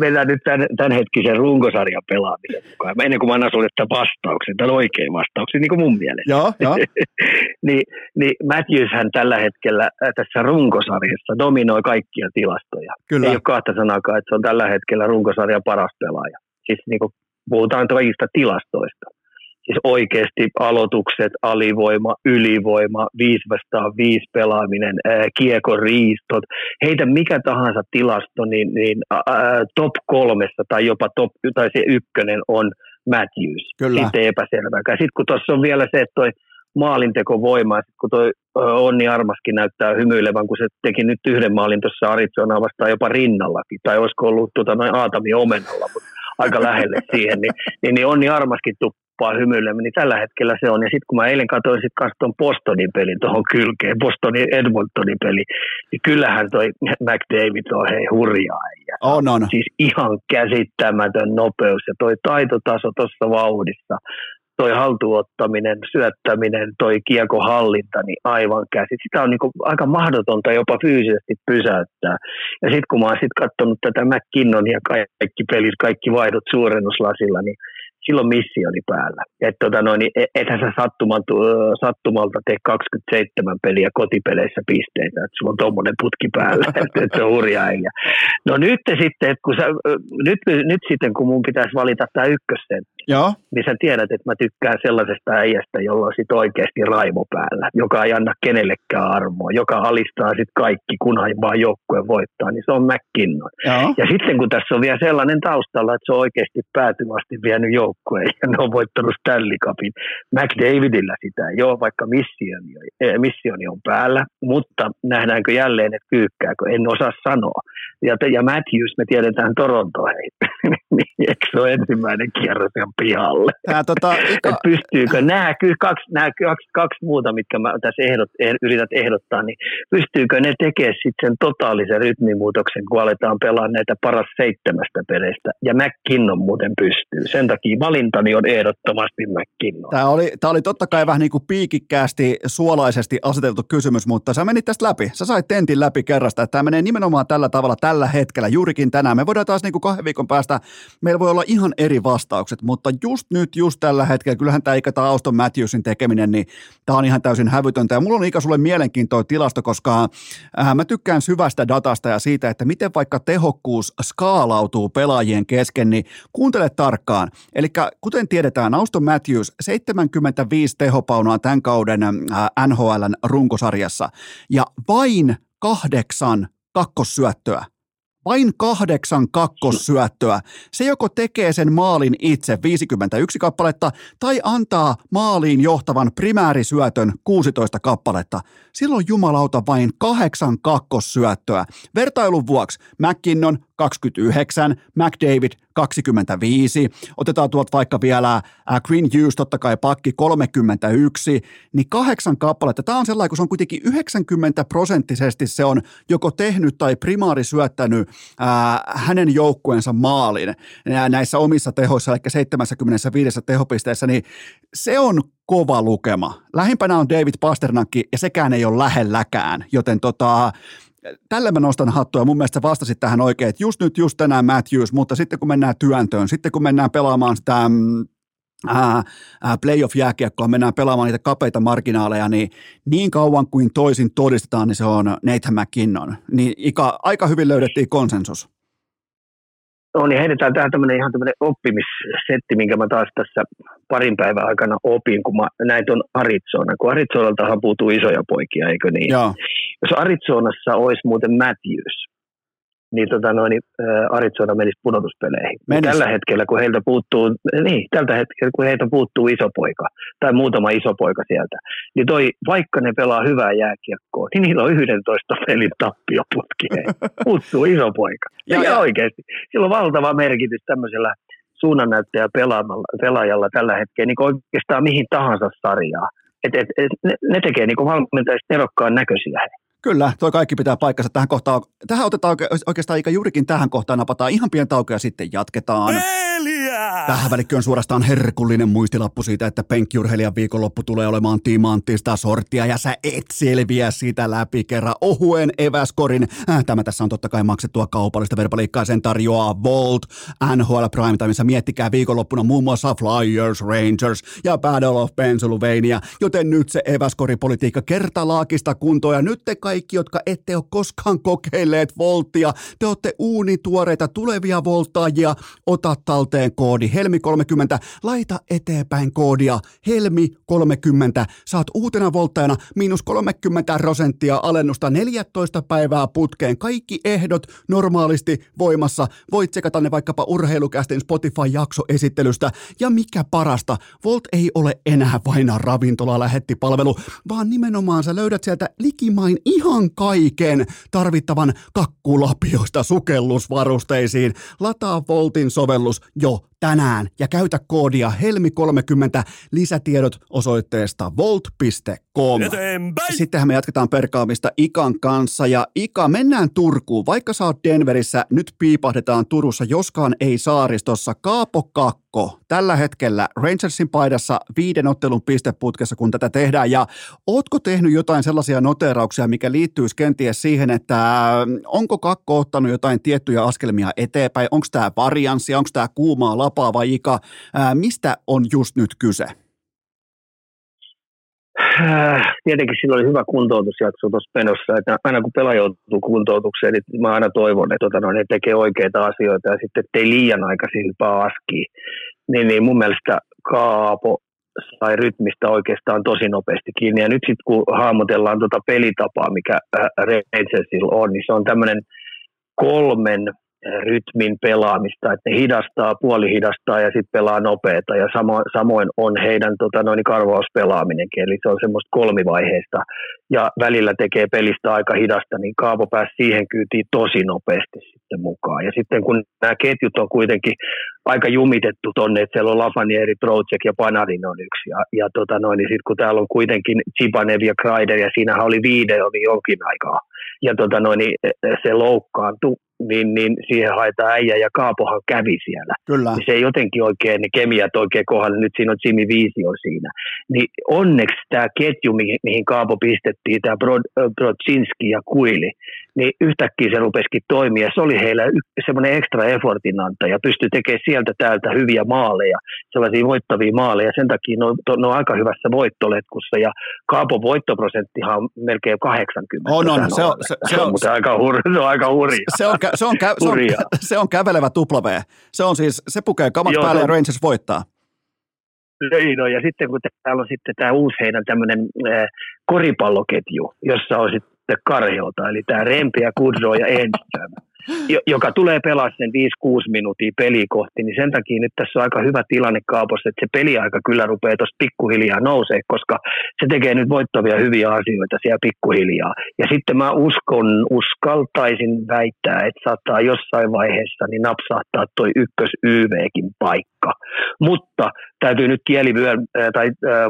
Speaker 3: mennään nyt tämän, tämänhetkisen runkosarjan pelaamisen mukaan. Ennen kuin mä annan sulle tämän vastauksen, tämän oikein vastauksen, niin kuin mun mielestä.
Speaker 1: Joo, joo.
Speaker 3: niin, niin Matthews hän tällä hetkellä äh, tässä runkosarjassa dominoi kaikkia tilastoja.
Speaker 1: Kyllä.
Speaker 3: Ei ole kahta sanakaan, että se on tällä hetkellä runkosarjan paras pelaaja. Siis niin kuin puhutaan kaikista tilastoista siis oikeasti aloitukset, alivoima, ylivoima, 5 vastaan 5 pelaaminen, ää, riistot, heitä mikä tahansa tilasto, niin, niin ää, top kolmessa tai jopa top, tai se ykkönen on Matthews.
Speaker 1: Kyllä.
Speaker 3: Sitten epäselvääkään. Sitten kun tuossa on vielä se, että toi maalintekovoima, ja kun toi Onni Armaskin näyttää hymyilevän, kun se teki nyt yhden maalin tuossa Arizonaa vastaan jopa rinnallakin, tai olisiko ollut tuota, noin Aatami omenalla, mutta aika lähelle siihen, niin, niin, niin Onni Armaskin tuppaa hymyilemään, niin tällä hetkellä se on. Ja sitten kun mä eilen katsoin sit tuon Bostonin pelin tuohon kylkeen, Bostonin Edmontonin peli, niin kyllähän toi McDavid on hei hurjaa. Ja
Speaker 1: on, on.
Speaker 3: Siis ihan käsittämätön nopeus ja toi taitotaso tuossa vauhdissa toi haltuottaminen, syöttäminen, toi kiekohallinta, niin aivan käsi. Sitä on niin aika mahdotonta jopa fyysisesti pysäyttää. Ja sitten kun mä oon sit katsonut tätä McKinnon ja kaikki pelit, kaikki vaihdot suurennuslasilla, niin silloin missioni päällä. Et, tota noin, niin e-, ethän sä sattumalta, sattumalta tee 27 peliä kotipeleissä pisteitä, että sulla on tuommoinen putki päällä, että et se on hurja äijä. No nyt sitten, kun sä, nyt, nyt sitten kun mun pitäisi valita tämä ykkössentti,
Speaker 1: Joo.
Speaker 3: niin sä tiedät, että mä tykkään sellaisesta äijästä, jolla on sit oikeasti raivo päällä, joka ei anna kenellekään armoa, joka alistaa sitten kaikki, kunhan vaan joukkue voittaa, niin se on McKinnon.
Speaker 1: Joo.
Speaker 3: Ja sitten kun tässä on vielä sellainen taustalla, että se on oikeasti päätyvästi vienyt joukkueen ja ne on voittanut Stanley Cupin. McDavidillä sitä ei ole, vaikka missioni, eh, missioni on päällä, mutta nähdäänkö jälleen, että kyykkääkö, en osaa sanoa. Ja, ja Matthews, me tiedetään Toronto, hei. niin eikö se ole ensimmäinen kierros ihan pihalle?
Speaker 1: Tää, tota, Ika...
Speaker 3: pystyykö nämä kaksi, nämä kaksi, kaksi muuta, mitkä mä tässä ehdot, eh, yrität ehdottaa, niin pystyykö ne tekemään sitten sen totaalisen rytmimuutoksen, kun aletaan pelaa näitä paras seitsemästä peleistä. Ja McKinnon muuten pystyy. Sen takia valintani on ehdottomasti McKinnon.
Speaker 1: Tämä oli, tämä oli totta kai vähän niin kuin piikikkäästi, suolaisesti aseteltu kysymys, mutta sä menit tästä läpi. Sä sait tentin läpi kerrasta, että tämä menee nimenomaan tällä tavalla tällä hetkellä, juurikin tänään. Me voidaan taas niin kuin kahden viikon päästä, meillä voi olla ihan eri vastaukset, mutta just nyt, just tällä hetkellä, kyllähän tämä ikä Auston Matthewsin tekeminen, niin tämä on ihan täysin hävytöntä. Ja mulla on ikä sulle mielenkiintoinen tilasto, koska äh, mä tykkään syvästä datasta ja siitä, että miten vaikka tehokkuus skaalautuu pelaajien kesken, niin kuuntele tarkkaan. Eli kuten tiedetään, Auston Matthews 75 tehopaunaa tämän kauden äh, NHLn runkosarjassa ja vain kahdeksan kakkossyöttöä vain kahdeksan kakkossyöttöä. Se joko tekee sen maalin itse 51 kappaletta tai antaa maaliin johtavan primäärisyötön 16 kappaletta. Silloin jumalauta vain kahdeksan kakkossyöttöä. Vertailun vuoksi McKinnon 29, McDavid 25, otetaan tuolta vaikka vielä äh, Green Hughes, totta kai pakki 31, niin kahdeksan kappaletta. Tämä on sellainen, kun se on kuitenkin 90 prosenttisesti se on joko tehnyt tai primaari syöttänyt ää, äh, hänen joukkueensa maalin näissä omissa tehoissa, eli 75 tehopisteessä, niin se on kova lukema. Lähimpänä on David Pasternakki ja sekään ei ole lähelläkään, joten tota, tälle mä nostan hattua ja mun mielestä vastasit tähän oikein, että just nyt, just tänään Matthews, mutta sitten kun mennään työntöön, sitten kun mennään pelaamaan sitä mm, ää, playoff-jääkiekkoa, mennään pelaamaan niitä kapeita marginaaleja, niin niin kauan kuin toisin todistetaan, niin se on Nathan McKinnon. Niin Ika, aika hyvin löydettiin konsensus.
Speaker 3: No niin, heitetään tähän tämmöinen ihan tämmöinen oppimissetti, minkä mä taas tässä parin päivän aikana opin, kun mä näin tuon Arizona. Kun Arizonaltahan puutuu isoja poikia, eikö niin?
Speaker 1: Joo.
Speaker 3: Jos Arizonassa olisi muuten Matthews, niin, tota noin, niin Arizona menisi pudotuspeleihin. Menis. Tällä hetkellä, kun heiltä puuttuu, niin, tältä hetkellä, kun heiltä puuttuu iso poika, tai muutama iso poika sieltä, niin toi, vaikka ne pelaa hyvää jääkiekkoa, niin niillä on 11 pelin tappioputki. puuttuu iso poika. Ja, ja, oikeasti. Sillä on valtava merkitys tämmöisellä suunnannäyttäjä pelaajalla tällä hetkellä, niin oikeastaan mihin tahansa sarjaa Et, et, et, ne, ne tekee niin valmentajista erokkaan näköisiä.
Speaker 1: Kyllä, tuo kaikki pitää paikkansa. Tähän, kohtaan, tähän otetaan oikeastaan juurikin tähän kohtaan napataan ihan pieni tauko ja sitten jatketaan.
Speaker 2: Peliä!
Speaker 1: Tähän välikköön on suorastaan herkullinen muistilappu siitä, että penkkiurheilijan viikonloppu tulee olemaan timanttista sortia ja sä et selviä sitä läpi kerran. Ohuen eväskorin. Äh, tämä tässä on totta kai maksettua kaupallista verbaliikkaa, sen tarjoaa Volt, NHL Prime missä Miettikää viikonloppuna muun muassa Flyers, Rangers ja Battle of Pennsylvania, joten nyt se eväskoripolitiikka kertalaakista kuntoon. Ja nyt te kaikki, jotka ette ole koskaan kokeilleet Volttia, te olette uunituoreita tulevia voltaajia, ota talteen koodi Helmi30, laita eteenpäin koodia. Helmi30, saat uutena volttajana miinus 30 prosenttia alennusta 14 päivää putkeen, kaikki ehdot normaalisti voimassa, voit tsekata ne vaikkapa urheilukästin Spotify-jaksoesittelystä, ja mikä parasta, Volt ei ole enää vain ravintola lähettipalvelu, vaan nimenomaan sä löydät sieltä likimain ihan kaiken tarvittavan kakkulapioista sukellusvarusteisiin. Lataa Voltin sovellus jo tänään ja käytä koodia HELMI30 lisätiedot osoitteesta volt.com.
Speaker 2: Eteenpäin!
Speaker 1: Sittenhän me jatketaan perkaamista Ikan kanssa ja Ika, mennään Turkuun. Vaikka sä oot Denverissä, nyt piipahdetaan Turussa, joskaan ei saaristossa. Kaapo Kakko, tällä hetkellä Rangersin paidassa viiden ottelun pisteputkessa, kun tätä tehdään. Ja ootko tehnyt jotain sellaisia noterauksia, mikä liittyisi kenties siihen, että onko Kakko ottanut jotain tiettyjä askelmia eteenpäin? Onko tämä varianssi, onko tämä kuumaa lapaa vai Ika? Ää, mistä on just nyt kyse?
Speaker 3: Äh, tietenkin sillä oli hyvä kuntoutusjakso tuossa penossa, että aina kun pelaaja joutuu kuntoutukseen, niin mä aina toivon, että tota, no, ne tekee oikeita asioita ja sitten ettei liian aikaisin hypää askiin. Niin, niin mun mielestä Kaapo sai rytmistä oikeastaan tosi nopeasti kiinni. Ja nyt sitten kun hahmotellaan tuota pelitapaa, mikä äh, Rangersilla on, niin se on tämmöinen kolmen rytmin pelaamista, että ne hidastaa, puoli hidastaa ja sitten pelaa nopeita ja samo, samoin on heidän tota, noin karvauspelaaminenkin, eli se on semmoista kolmivaiheista ja välillä tekee pelistä aika hidasta, niin Kaapo pääsi siihen kyytiin tosi nopeasti sitten mukaan. Ja sitten kun nämä ketjut on kuitenkin aika jumitettu tonne, että siellä on Lafanieri, Trocek ja Panarin on yksi. Ja, ja tota noin, niin sitten kun täällä on kuitenkin Zibanev ja Kreider, ja siinähän oli video niin jonkin aikaa, ja tota noin, niin se loukkaantui, niin, niin siihen haetaan äijä ja Kaapohan kävi siellä.
Speaker 1: Kyllä.
Speaker 3: Niin se ei jotenkin oikein, ne kemiat oikein kohdalle, nyt siinä on Jimmy Viisio siinä. Niin onneksi tämä ketju, mihin, mihin Kaapo pistettiin, tämä Brod, Brodzinski ja Kuili, niin yhtäkkiä se rupesikin toimia. Se oli heillä semmoinen extra effortin antaja, pystyi tekemään sieltä täältä hyviä maaleja, sellaisia voittavia maaleja. Sen takia ne on, ne on aika hyvässä voittoletkussa ja Kaapon voittoprosenttihan on melkein 80.
Speaker 1: On, on. Se on, se,
Speaker 3: se, on, se, on, aika hurja, se on aika hurja.
Speaker 1: Se on, se on, se on, se on kävelevä tupla V. Se on siis, se pukee kamat Joo, päälle ja Rangers voittaa.
Speaker 3: Niin, ja sitten kun täällä on sitten tämä uusi heidän tämmöinen äh, koripalloketju, jossa on sitten Karjolta, eli tämä Rempi ja Kudro ja Enström joka tulee pelaa sen 5-6 minuuttia peli kohti, niin sen takia nyt tässä on aika hyvä tilanne kaapossa, että se peliaika kyllä rupeaa tuosta pikkuhiljaa nousee, koska se tekee nyt voittavia hyviä asioita siellä pikkuhiljaa. Ja sitten mä uskon, uskaltaisin väittää, että saattaa jossain vaiheessa niin napsahtaa toi ykkös YVkin paikka. Mutta täytyy nyt kielivyön tai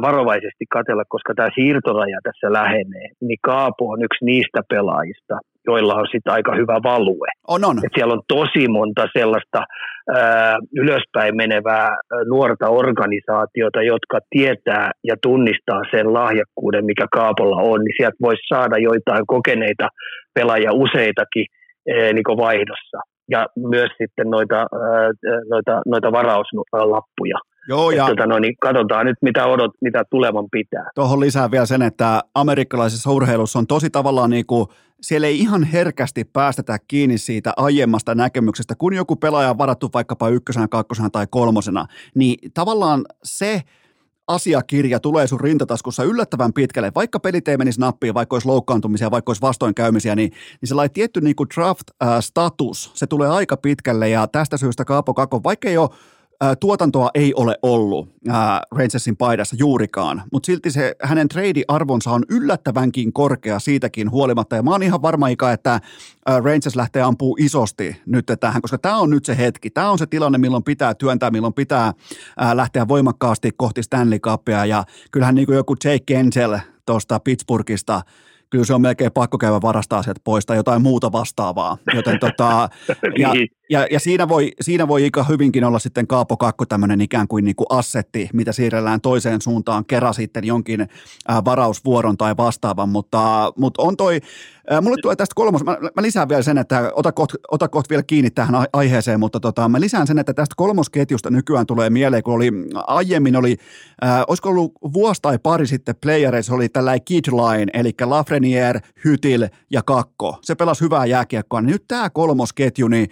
Speaker 3: varovaisesti katella, koska tämä siirtoraja tässä lähenee, niin Kaapo on yksi niistä pelaajista, joilla on sitten aika hyvä value.
Speaker 1: On, on.
Speaker 3: Et siellä on tosi monta sellaista ää, ylöspäin menevää nuorta organisaatiota, jotka tietää ja tunnistaa sen lahjakkuuden, mikä Kaapolla on, niin sieltä voisi saada joitain kokeneita pelaajia useitakin ää, niin vaihdossa. Ja myös sitten noita, ää, noita, noita varauslappuja.
Speaker 1: Joo, ja
Speaker 3: tota, no, niin katsotaan nyt, mitä, odot, mitä tulevan pitää.
Speaker 1: Tuohon lisää vielä sen, että amerikkalaisessa urheilussa on tosi tavallaan niin kuin, siellä ei ihan herkästi päästetä kiinni siitä aiemmasta näkemyksestä, kun joku pelaaja on varattu vaikkapa ykkösenä, kakkosena tai kolmosena, niin tavallaan se asiakirja tulee sun rintataskussa yllättävän pitkälle, vaikka pelit ei menisi nappiin, vaikka olisi loukkaantumisia, vaikka olisi vastoinkäymisiä, niin, niin sellainen tietty niin draft-status, se tulee aika pitkälle. Ja tästä syystä Kaapo Kako, vaikka ei ole tuotantoa ei ole ollut Rangersin paidassa juurikaan, mutta silti se hänen trade-arvonsa on yllättävänkin korkea siitäkin huolimatta. Ja mä oon ihan varma, Ika, että Rangers lähtee ampuu isosti nyt tähän, koska tämä on nyt se hetki. Tämä on se tilanne, milloin pitää työntää, milloin pitää lähteä voimakkaasti kohti Stanley Cupia. Ja kyllähän niin kuin joku Jake Gensel tuosta Pittsburghista – kyllä se on melkein pakko käydä varastaa sieltä pois tai jotain muuta vastaavaa. Joten tota, ja, niin. Ja, ja, siinä, voi, siinä voi ikä hyvinkin olla sitten Kaapo Kakko tämmöinen ikään kuin, niin kuin assetti, mitä siirrellään toiseen suuntaan, kerran sitten jonkin ää, varausvuoron tai vastaavan, mutta, mutta on toi, ää, mulle tulee tästä kolmos, mä, mä lisään vielä sen, että ota kohta ota koht vielä kiinni tähän aiheeseen, mutta tota, mä lisään sen, että tästä kolmosketjusta nykyään tulee mieleen, kun oli aiemmin oli, ää, olisiko ollut vuosi tai pari sitten playereissa oli tällainen kid line, eli Lafreniere, Hytil ja Kakko. Se pelasi hyvää jääkiekkoa, nyt tämä kolmosketju, niin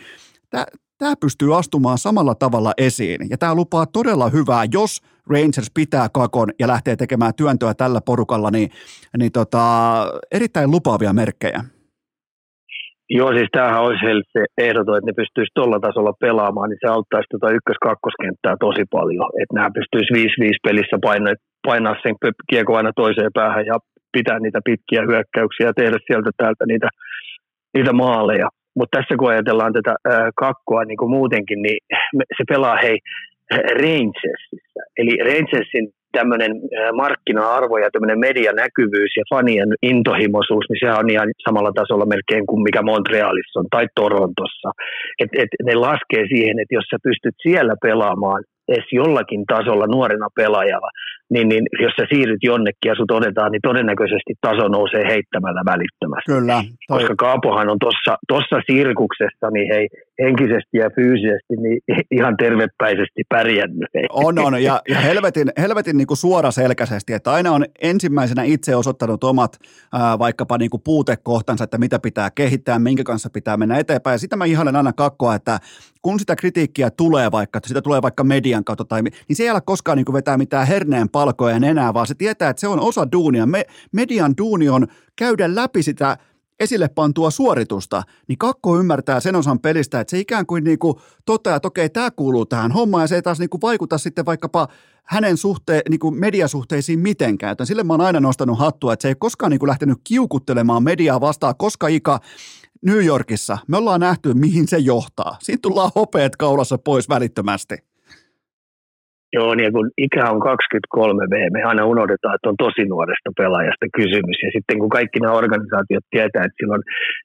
Speaker 1: tämä pystyy astumaan samalla tavalla esiin. Ja tämä lupaa todella hyvää, jos Rangers pitää kakon ja lähtee tekemään työntöä tällä porukalla, niin, niin tota, erittäin lupaavia merkkejä.
Speaker 3: Joo, siis tämähän olisi se ehdoton, että ne pystyisi tuolla tasolla pelaamaan, niin se auttaisi tuota ykkös-kakkoskenttää tosi paljon. Että nämä pystyisi 5-5 pelissä painaa, painaa sen kiekko aina toiseen päähän ja pitää niitä pitkiä hyökkäyksiä ja tehdä sieltä täältä niitä, niitä maaleja. Mutta tässä kun ajatellaan tätä kakkoa niin kuin muutenkin, niin se pelaa hei Rangersissa. Eli Rangersin tämmöinen markkina-arvo ja tämmöinen medianäkyvyys ja fanien intohimoisuus, niin se on ihan samalla tasolla melkein kuin mikä Montrealissa on tai Torontossa. Et, et ne laskee siihen, että jos sä pystyt siellä pelaamaan edes jollakin tasolla nuorena pelaajalla, niin, niin jos sä siirryt jonnekin ja sut otetaan, niin todennäköisesti taso nousee heittämällä välittömästi.
Speaker 1: Kyllä.
Speaker 3: Toi... Koska Kaapohan on tuossa sirkuksessa niin hei, henkisesti ja fyysisesti niin ihan tervepäisesti pärjännyt.
Speaker 1: On, on. Ja, ja helvetin, helvetin niin kuin suoraselkäisesti, että aina on ensimmäisenä itse osoittanut omat ää, vaikkapa niin kuin puutekohtansa, että mitä pitää kehittää, minkä kanssa pitää mennä eteenpäin. Ja sitä mä ihailen aina kakkoa, että kun sitä kritiikkiä tulee vaikka, että sitä tulee vaikka median kautta, tai, niin se ei ole koskaan niin kuin vetää mitään herneen palkoja enää, vaan se tietää, että se on osa duunia. Me, median duuni on käydä läpi sitä esille pantua suoritusta, niin kakko ymmärtää sen osan pelistä, että se ikään kuin, niin kuin toteaa, että okei, tämä kuuluu tähän hommaan, ja se ei taas niin kuin vaikuta sitten vaikkapa hänen suhteen, niin kuin mediasuhteisiin mitenkään. Joten sille mä oon aina nostanut hattua, että se ei koskaan niin kuin lähtenyt kiukuttelemaan mediaa vastaan, koska Ika New Yorkissa, me ollaan nähty, mihin se johtaa. Siinä tullaan hopeet kaulassa pois välittömästi.
Speaker 3: Joo, niin kun ikä on 23 V, me aina unohdetaan, että on tosi nuoresta pelaajasta kysymys. Ja sitten kun kaikki nämä organisaatiot tietää, että silloin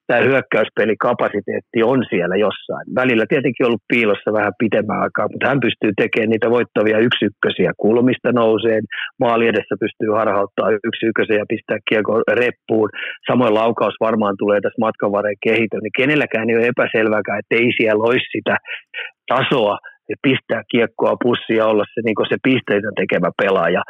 Speaker 3: tämä hyökkäyspelikapasiteetti on siellä jossain. Välillä tietenkin ollut piilossa vähän pitemmän aikaa, mutta hän pystyy tekemään niitä voittavia yksykkösiä kulmista nouseen. Maali edessä pystyy harhauttaa yksi ykkösen ja pistää kiekko reppuun. Samoin laukaus varmaan tulee tässä matkan varreen kehitön. Niin kenelläkään ei ole epäselvääkään, että ei siellä olisi sitä tasoa, pistää kiekkoa pussiin ja olla se, niin se pisteitä tekevä pelaaja.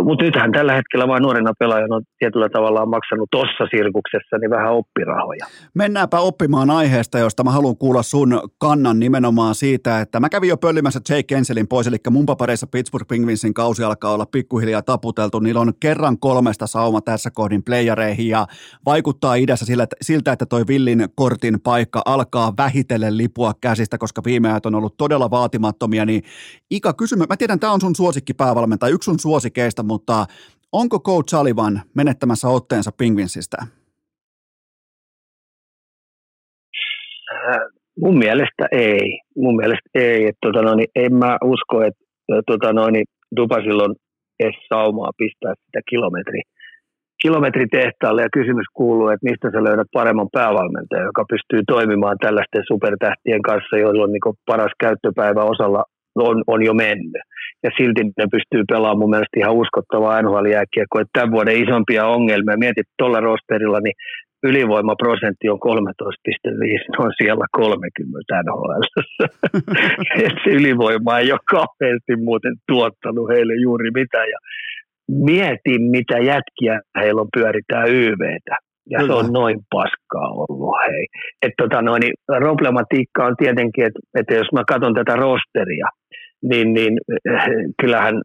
Speaker 3: Mutta nythän tällä hetkellä vain nuorena pelaajana on tietyllä tavalla maksanut tuossa sirkuksessa niin vähän oppirahoja.
Speaker 1: Mennäänpä oppimaan aiheesta, josta mä haluan kuulla sun kannan nimenomaan siitä, että mä kävin jo pöllimässä Jake Kenselin pois, eli mun papereissa Pittsburgh Penguinsin kausi alkaa olla pikkuhiljaa taputeltu. Niillä on kerran kolmesta sauma tässä kohdin playereihin ja vaikuttaa idässä siltä, että toi Villin kortin paikka alkaa vähitellen lipua käsistä, koska viime ajat on ollut todella vaatimattomia. Niin Ika, kysymys, mä tiedän, tämä on sun suosikkipäävalmentaja, yksi sun suosikki suosikeista, mutta onko Coach Sullivan menettämässä otteensa Penguinsista?
Speaker 3: Äh, mun mielestä ei. Mun mielestä ei. Et, tota noin, en mä usko, että tota noin, Dupasilla on edes saumaa pistää sitä kilometri, kilometritehtaalle ja kysymys kuuluu, että mistä sä löydät paremman päävalmentajan, joka pystyy toimimaan tällaisten supertähtien kanssa, joilla on niin paras käyttöpäivä osalla on, on jo mennyt. Ja silti ne pystyy pelaamaan mun mielestä ihan uskottavaa nhl jääkiekkoa. Tämän vuoden isompia ongelmia, mietit tuolla rosterilla, niin ylivoimaprosentti on 13,5, on siellä 30 NHL. se ylivoima ei ole kauheasti muuten tuottanut heille juuri mitään. Ja mietin, mitä jätkiä heillä on pyöritään YVtä. Ja Kyllä. se on noin paskaa ollut, hei. Et tota noin, niin problematiikka on tietenkin, että, että jos mä katson tätä rosteria, niin, niin äh, kyllähän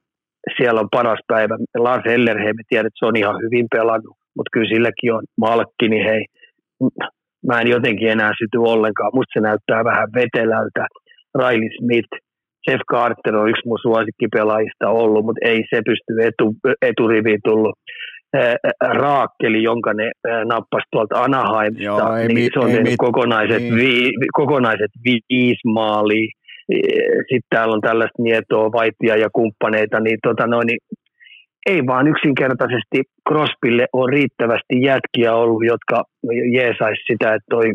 Speaker 3: siellä on paras päivä. Lars Ellerheim, tiedät, että se on ihan hyvin pelannut, mutta kyllä silläkin on malkki, niin hei, mä en jotenkin enää syty ollenkaan. Musta se näyttää vähän vetelältä. Riley Smith, Jeff Carter on yksi mun suosikkipelaajista ollut, mutta ei se pysty etu, eturiviin tullut. Raakkeli, jonka ne nappasi tuolta Anaheimista, Joo, ei, niin se on ei, mit, kokonaiset, niin. vi, kokonaiset viisi maalia. Sitten täällä on tällaista nietoa, vaitia ja kumppaneita, niin, tota noin, niin ei vaan yksinkertaisesti Crosbylle on riittävästi jätkiä ollut, jotka jeesaisi sitä, että toi,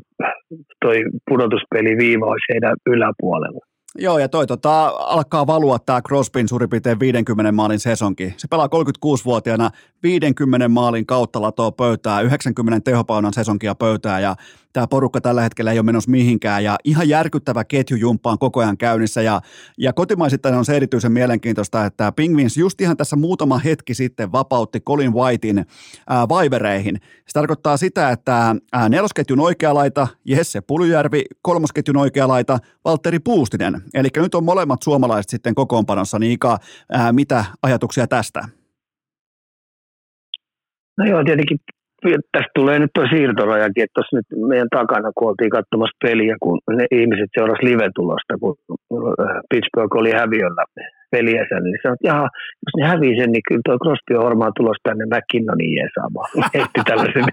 Speaker 3: toi pudotuspeli viiva olisi heidän yläpuolella.
Speaker 1: Joo, ja toi tota, alkaa valua tämä Crosbyn suurin piirtein 50 maalin sesonki. Se pelaa 36-vuotiaana 50 maalin kautta latoo pöytää, 90 tehopaunan sesonkia pöytää, ja tämä porukka tällä hetkellä ei ole menossa mihinkään ja ihan järkyttävä ketjujumpa on koko ajan käynnissä ja, ja kotimaisittain on se erityisen mielenkiintoista, että Penguins just ihan tässä muutama hetki sitten vapautti Colin Whitein ää, vaivereihin. Se tarkoittaa sitä, että ää, nelosketjun oikea laita Jesse Puljärvi, kolmosketjun oikea laita Valtteri Puustinen. Eli nyt on molemmat suomalaiset sitten kokoonpanossa, niin Ika, ää, mitä ajatuksia tästä?
Speaker 3: No joo, tietenkin tästä tulee nyt tuo siirtorajakin, että nyt meidän takana, kun oltiin katsomassa peliä, kun ne ihmiset seurasivat live-tulosta, kun äh, Pittsburgh oli häviöllä peliänsä, niin sanoi, että jaha, jos ne hävii sen, niin kyllä tuo Crosby on varmaan tulos tänne McKinnonin jeesaamaan. Heitti tällaisen,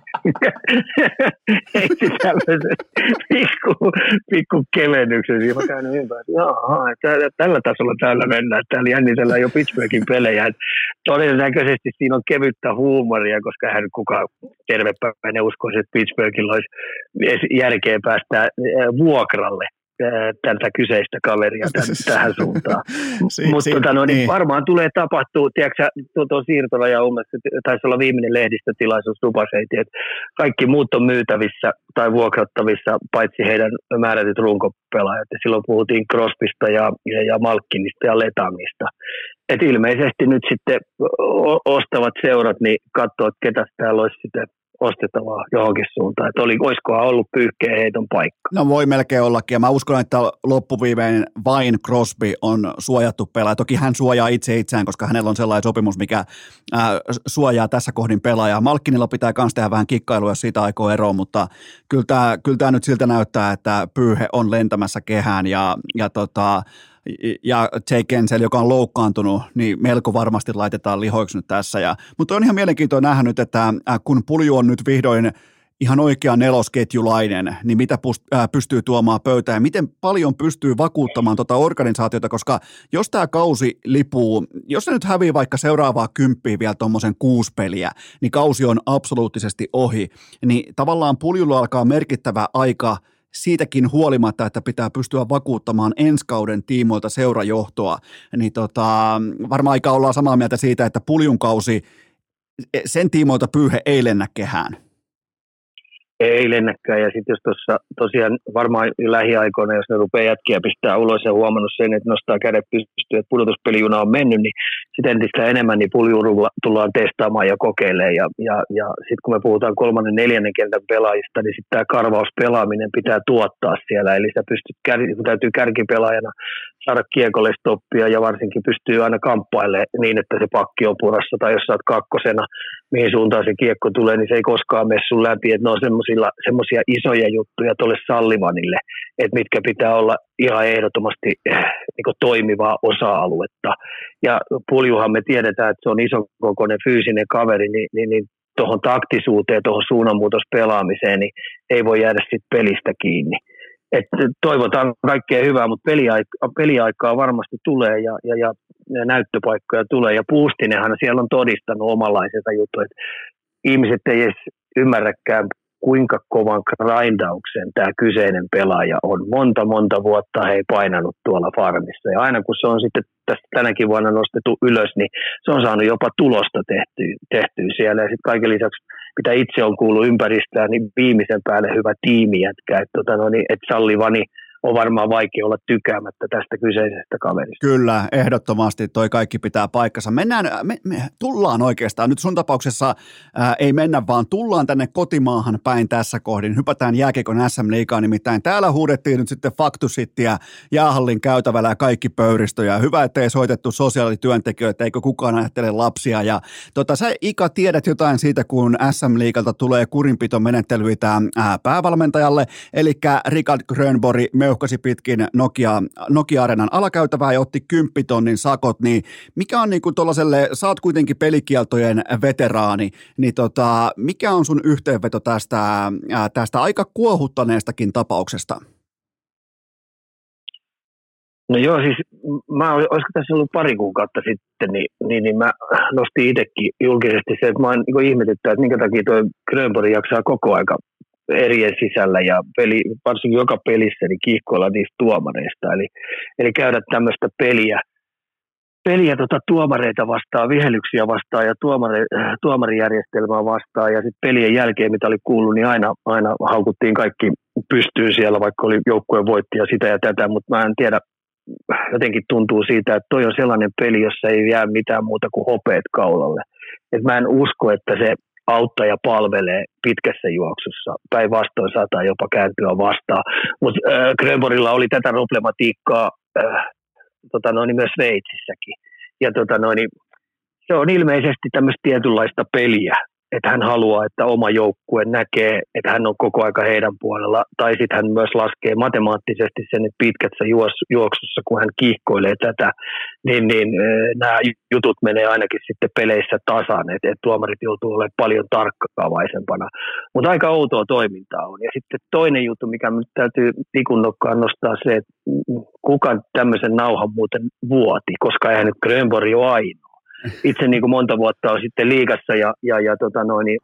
Speaker 3: heitti tällaisen pikku, pikku kevennyksen. Siinä mä käyn ympäri, jaha, tällä tasolla täällä mennään. Täällä jännitellään jo Pittsburghin pelejä. Et todennäköisesti siinä on kevyttä huumoria, koska hän kuka tervepäinen uskoisi, että Pittsburghilla olisi järkeä päästä vuokralle tätä kyseistä kaveria tämän, tähän suuntaan. si, Mutta si, tota, no, niin, niin. varmaan tulee tapahtuu, tiedätkö tuo, tuo siirtoraja on taisi olla viimeinen lehdistötilaisuus Dubaseiti, että kaikki muut on myytävissä tai vuokrattavissa, paitsi heidän määrätyt runkopelaajat. Ja silloin puhuttiin Crospista ja, ja, ja Malkkinista ja Letangista. Et ilmeisesti nyt sitten ostavat seurat, niin katsoo, että ketä täällä olisi sitten ostettavaa johonkin suuntaan. Että oli, olisikohan ollut pyyhkeä heiton paikka.
Speaker 1: No voi melkein ollakin ja mä uskon, että loppuviimein vain Crosby on suojattu pelaaja. Toki hän suojaa itse itseään, koska hänellä on sellainen sopimus, mikä ää, suojaa tässä kohdin pelaajaa. Malkkinilla pitää myös tehdä vähän kikkailua, jos siitä aikoo eroon, mutta kyllä tämä, kyllä tämä nyt siltä näyttää, että pyyhe on lentämässä kehään ja, ja tota, ja Jake Kensel, joka on loukkaantunut, niin melko varmasti laitetaan lihoiksi nyt tässä. Ja, mutta on ihan mielenkiintoinen nähdä nyt, että äh, kun Pulju on nyt vihdoin ihan oikea nelosketjulainen, niin mitä äh, pystyy tuomaan pöytään ja miten paljon pystyy vakuuttamaan tuota organisaatiota, koska jos tämä kausi lipuu, jos se nyt hävii vaikka seuraavaa kymppiä vielä tuommoisen kuusi peliä, niin kausi on absoluuttisesti ohi, niin tavallaan puljulla alkaa merkittävä aika – siitäkin huolimatta, että pitää pystyä vakuuttamaan ensi kauden tiimoilta seurajohtoa, niin tota, varmaan aika ollaan samaa mieltä siitä, että puljun kausi, sen tiimoilta pyyhe ei lennä kehään
Speaker 3: ei lennäkään. Ja sitten jos tuossa tosiaan varmaan lähiaikoina, jos ne rupeaa jätkiä pistää ulos ja huomannut sen, että nostaa kädet pystyyn, että pudotuspelijuna on mennyt, niin sitten entistä enemmän niin puljuurulla tullaan testaamaan ja kokeilemaan. Ja, ja, ja sitten kun me puhutaan kolmannen, neljännen kentän pelaajista, niin sitten tämä karvauspelaaminen pitää tuottaa siellä. Eli sä pystyt, kun täytyy kärkipelaajana saada kiekolle stoppia ja varsinkin pystyy aina kamppailemaan niin, että se pakki on purassa tai jos oot kakkosena, mihin suuntaan se kiekko tulee, niin se ei koskaan mene sun läpi. Että ne on semmoisia isoja juttuja tuolle Sallivanille, että mitkä pitää olla ihan ehdottomasti eh, niin toimivaa osa-aluetta. Ja puljuhan me tiedetään, että se on iso kokoinen fyysinen kaveri, niin, niin, niin tuohon taktisuuteen, tuohon suunnanmuutospelaamiseen, niin ei voi jäädä sitten pelistä kiinni että toivotaan kaikkea hyvää, mutta peliaika, peliaikaa varmasti tulee ja, ja, ja, ja näyttöpaikkoja tulee. Ja Puustinenhan siellä on todistanut omanlaisensa juttu, että ihmiset ei edes ymmärräkään, kuinka kovan grindauksen tämä kyseinen pelaaja on. Monta, monta vuotta he ei painanut tuolla farmissa. Ja aina kun se on sitten tästä tänäkin vuonna nostettu ylös, niin se on saanut jopa tulosta tehtyä, tehtyä siellä. Ja sitten kaiken lisäksi mitä itse on kuullut ympäristöä, niin viimeisen päälle hyvä tiimi jätkä. Että tota, no niin, et Sallivani on varmaan vaikea olla tykäämättä tästä kyseisestä kaverista.
Speaker 1: Kyllä, ehdottomasti toi kaikki pitää paikkansa. Mennään, me, me tullaan oikeastaan, nyt sun tapauksessa ää, ei mennä, vaan tullaan tänne kotimaahan päin tässä kohdin. Hypätään jääkiekon SM-liigaan, nimittäin täällä huudettiin nyt sitten faktusittiä jäähallin käytävällä ja kaikki pöyristöjä. Hyvä, ettei soitettu sosiaalityöntekijöitä, eikö kukaan ajattele lapsia. Ja tota, sä Ika tiedät jotain siitä, kun SM-liigalta tulee kurinpitomenettelyitä ää, päävalmentajalle, eli Richard Grönborg, me meuhkasi pitkin Nokia, Nokia-arenan alakäytävää ja otti kymppitonnin sakot, niin mikä on niin kuin tuollaiselle, sä oot kuitenkin pelikieltojen veteraani, niin tota, mikä on sun yhteenveto tästä, tästä aika kuohuttaneestakin tapauksesta?
Speaker 3: No joo, siis mä, olisiko tässä ollut pari kuukautta sitten, niin, niin, niin mä nostin itsekin julkisesti se, että mä oon niin ihmetyttää, että minkä takia tuo Grönborg jaksaa koko aika erien sisällä ja peli, varsinkin joka pelissä niin kiihkoilla niistä tuomareista. Eli, eli käydä tämmöistä peliä, peliä tota tuomareita vastaan, vihelyksiä vastaan ja tuomari, tuomarijärjestelmää vastaan. Ja sitten pelien jälkeen, mitä oli kuullut, niin aina, aina haukuttiin kaikki pystyyn siellä, vaikka oli joukkueen voitti ja sitä ja tätä, mutta mä en tiedä, jotenkin tuntuu siitä, että toi on sellainen peli, jossa ei jää mitään muuta kuin hopeet kaulalle. Et mä en usko, että se auttaja palvelee pitkässä juoksussa. Päinvastoin saattaa jopa kääntyä vastaan. Mutta äh, Grönborilla oli tätä problematiikkaa äh, tota noin, myös Sveitsissäkin. Ja tota noin, se on ilmeisesti tämmöistä tietynlaista peliä, että hän haluaa, että oma joukkue näkee, että hän on koko aika heidän puolella, tai sitten hän myös laskee matemaattisesti sen, että pitkässä juoksussa, kun hän kiihkoilee tätä, niin, niin nämä jutut menee ainakin sitten peleissä tasan, että, että tuomarit joutuu olemaan paljon tarkkaavaisempana. Mutta aika outoa toimintaa on. Ja sitten toinen juttu, mikä nyt täytyy tikun nokkaan nostaa se, että kuka tämmöisen nauhan muuten vuoti, koska eihän nyt Grönborg ole ainoa itse niin kuin monta vuotta on sitten liigassa ja, ja, ja tota noin, niin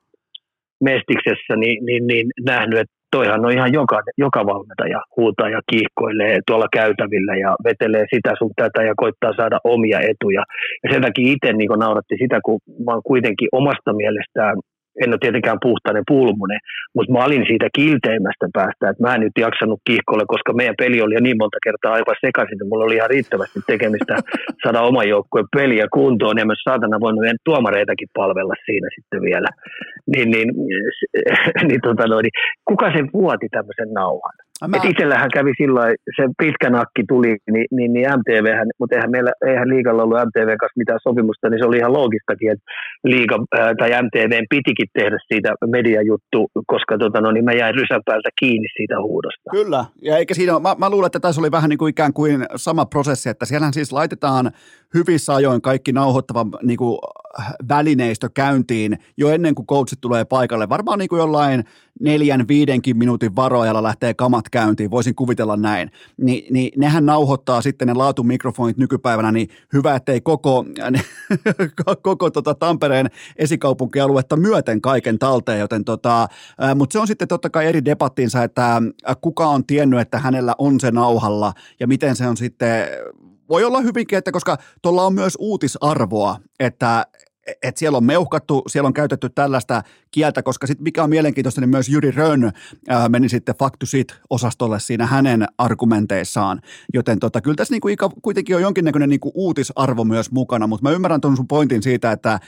Speaker 3: Mestiksessä niin, niin, niin nähnyt, että toihan on ihan joka, joka valmentaja huutaa ja kiihkoilee tuolla käytävillä ja vetelee sitä sun tätä ja koittaa saada omia etuja. Ja sen takia itse niin nauratti sitä, kun mä oon kuitenkin omasta mielestään en ole tietenkään puhtainen pulmunen, mutta mä olin siitä kilteimmästä päästä, että mä en nyt jaksanut kiihkolle, koska meidän peli oli jo niin monta kertaa aivan sekaisin, että mulla oli ihan riittävästi tekemistä saada oman joukkueen peliä kuntoon, ja myös saatana voinut meidän tuomareitakin palvella siinä sitten vielä. Niin, niin, niin, tota noin, niin kuka sen vuoti tämmöisen nauhan? Mä... Et itsellähän kävi silloin, se pitkä nakki tuli, niin, niin, niin MTV, mutta eihän meillä, eihän liigalla ollut MTV kanssa mitään sopimusta, niin se oli ihan loogistakin, että liiga, ää, tai MTV pitikin tehdä siitä mediajuttu, koska tota, no, niin mä jäin rysän päältä kiinni siitä huudosta.
Speaker 1: Kyllä, ja eikä siinä, mä, mä luulen, että tässä oli vähän niin kuin ikään kuin sama prosessi, että siellähän siis laitetaan hyvissä ajoin kaikki nauhoittava niin kuin, välineistö käyntiin jo ennen kuin coachit tulee paikalle. Varmaan niin kuin jollain neljän, viidenkin minuutin varoajalla lähtee kamat käyntiin, voisin kuvitella näin. Ni, niin nehän nauhoittaa sitten ne laatumikrofonit nykypäivänä, niin hyvä, ettei koko, koko tota Tampereen esikaupunkialuetta myöten kaiken talteen, joten tota, mutta se on sitten totta kai eri debattinsa, että kuka on tiennyt, että hänellä on se nauhalla ja miten se on sitten voi olla hyvinkin, että koska tuolla on myös uutisarvoa, että että siellä on meuhkattu, siellä on käytetty tällaista kieltä, koska sitten mikä on mielenkiintoista, niin myös Jyri Rönn ää, meni sitten fact to sit osastolle siinä hänen argumenteissaan, joten tota, kyllä tässä niinku kuitenkin on jonkinnäköinen niinku uutisarvo myös mukana, mutta mä ymmärrän tuon sun pointin siitä, että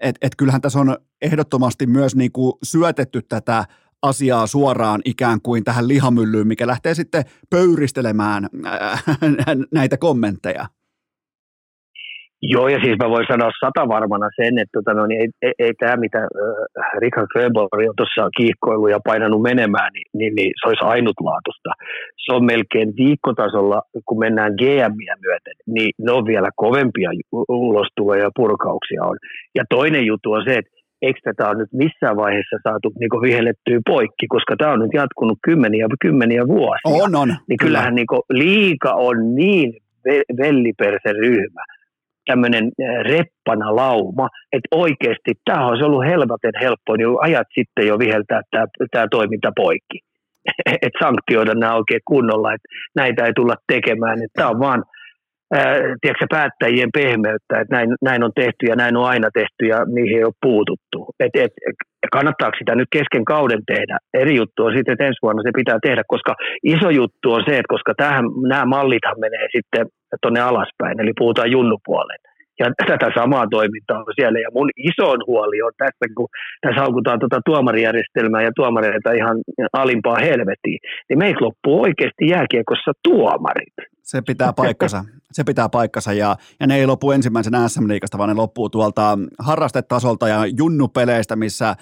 Speaker 1: et, et kyllähän tässä on ehdottomasti myös niinku syötetty tätä asiaa suoraan ikään kuin tähän lihamyllyyn, mikä lähtee sitten pöyristelemään näitä kommentteja.
Speaker 3: Joo, ja siis mä voin sanoa sata varmana sen, että tota, no, niin ei, ei, ei tämä, mitä äh, Richard Grönborg on tuossa kiihkoillut ja painanut menemään, niin, niin, niin se olisi ainutlaatusta. Se on melkein viikkotasolla, kun mennään GMiä myöten, niin ne on vielä kovempia ulostuloja ja purkauksia on. Ja toinen juttu on se, että eikö tätä ole nyt missään vaiheessa saatu niin vihellettyä poikki, koska tämä on nyt jatkunut kymmeniä kymmeniä vuosia.
Speaker 1: On, on.
Speaker 3: Niin kyllähän niin liika on niin velliperse ryhmä, tämmöinen eh, reppana lauma, että oikeasti tämä olisi ollut helvaten helppo niin ajat sitten jo viheltää tämä, tämä toiminta poikki. että sanktioida nämä oikein kunnolla, että näitä ei tulla tekemään. Tämä on vaan tiedätkö, päättäjien pehmeyttä, että näin, näin on tehty ja näin on aina tehty ja niihin ei ole puututtu. Et, et, kannattaako sitä nyt kesken kauden tehdä? Eri juttu on sitten, että ensi vuonna se pitää tehdä, koska iso juttu on se, että koska tähän, nämä mallithan menee sitten tuonne alaspäin, eli puhutaan junnupuoleen. Ja tätä samaa toimintaa on siellä. Ja mun isoin huoli on tässä, kun tässä haukutaan tuota tuomarijärjestelmää ja tuomareita ihan alimpaa helvettiin, niin meitä loppuu oikeasti jääkiekossa tuomarit.
Speaker 1: Se pitää paikkansa. se pitää paikkansa ja, ja ne ei lopu ensimmäisen SM-liikasta, vaan ne loppuu tuolta harrastetasolta ja junnupeleistä, missä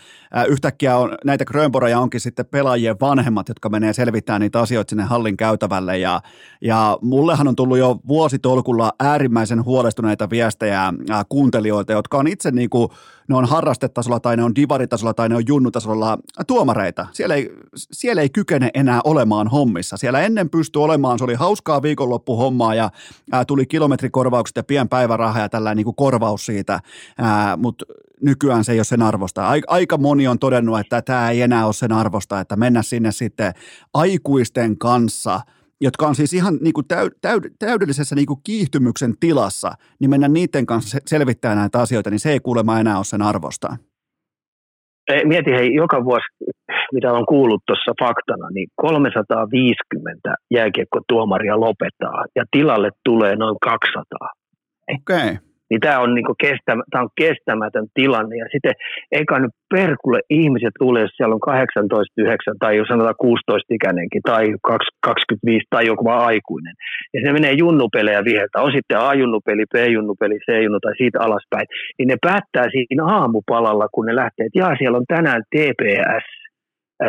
Speaker 1: yhtäkkiä on, näitä Grönboroja onkin sitten pelaajien vanhemmat, jotka menee selvittämään niitä asioita sinne hallin käytävälle ja, ja mullehan on tullut jo vuositolkulla äärimmäisen huolestuneita viestejä kuuntelijoilta, jotka on itse niin kuin, ne on harrastetasolla tai ne on divaritasolla tai ne on junnutasolla tuomareita. Siellä ei, siellä ei kykene enää olemaan hommissa. Siellä ennen pystyi olemaan, se oli hauskaa viikonloppuhommaa ja ää, tuli kilometrikorvaukset ja pien päiväraha ja tällainen niin korvaus siitä, mutta nykyään se ei ole sen arvosta. Aika moni on todennut, että tämä ei enää ole sen arvosta, että mennä sinne sitten aikuisten kanssa – jotka on siis ihan niin kuin täyd, täyd, täydellisessä niin kuin kiihtymyksen tilassa, niin mennä niiden kanssa selvittämään näitä asioita, niin se ei kuulemma enää ole sen arvosta.
Speaker 3: Mieti hei, joka vuosi, mitä on kuullut tuossa faktana, niin 350 jääkiekkotuomaria lopettaa ja tilalle tulee noin 200.
Speaker 1: Okei. Okay
Speaker 3: niin tämä on, niinku kestämä, on kestämätön tilanne. Ja sitten eikä nyt perkulle ihmiset tule, jos siellä on 18, 9 tai jos sanotaan 16 ikäinenkin tai 25 tai joku vaan aikuinen. Ja se menee junnupelejä viheltä, on sitten A-junnupeli, B-junnupeli, C-junnu tai siitä alaspäin. Niin ne päättää siinä aamupalalla, kun ne lähtee, että siellä on tänään TPS,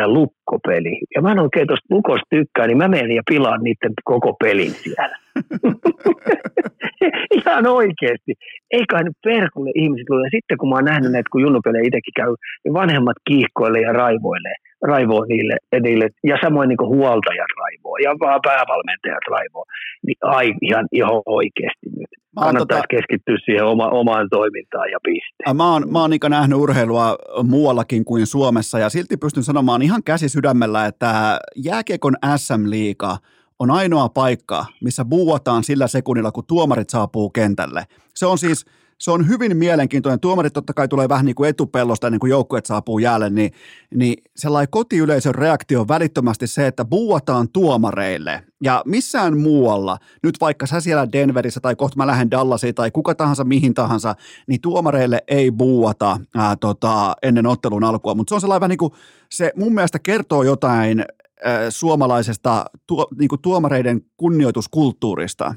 Speaker 3: lukkopeli. Ja mä en oikein tuosta lukosta tykkää, niin mä menen ja pilaan niiden koko pelin siellä. Ihan oikeasti. Ei kai nyt perkulle ihmiset luule. Sitten kun mä oon nähnyt näitä, kun junnupelejä itsekin käy, niin vanhemmat kiihkoilee ja raivoilee. Raivoo niille, niille. Ja samoin niin huoltajat raivoo ja vaan päävalmentajat raivoo. Niin ai, ihan, ihan oikeasti nyt. Kannattaa tota, keskittyä siihen oma, omaan toimintaan ja piste.
Speaker 1: Mä oon, mä oon Ika nähnyt urheilua muuallakin kuin Suomessa ja silti pystyn sanomaan ihan käsi sydämellä, että jääkiekon SM-liiga – on ainoa paikka, missä buuataan sillä sekunnilla, kun tuomarit saapuu kentälle. Se on siis, se on hyvin mielenkiintoinen. Tuomarit totta kai tulee vähän niin kuin etupellosta ennen kuin joukkueet saapuu jäälle, niin, niin sellainen kotiyleisön reaktio on välittömästi se, että buuataan tuomareille. Ja missään muualla, nyt vaikka sä siellä Denverissä tai kohta mä lähden Dallasiin tai kuka tahansa mihin tahansa, niin tuomareille ei buuata ää, tota, ennen ottelun alkua. Mutta se on sellainen vähän niin kuin, se mun mielestä kertoo jotain suomalaisesta tuo, niin kuin tuomareiden kunnioituskulttuurista?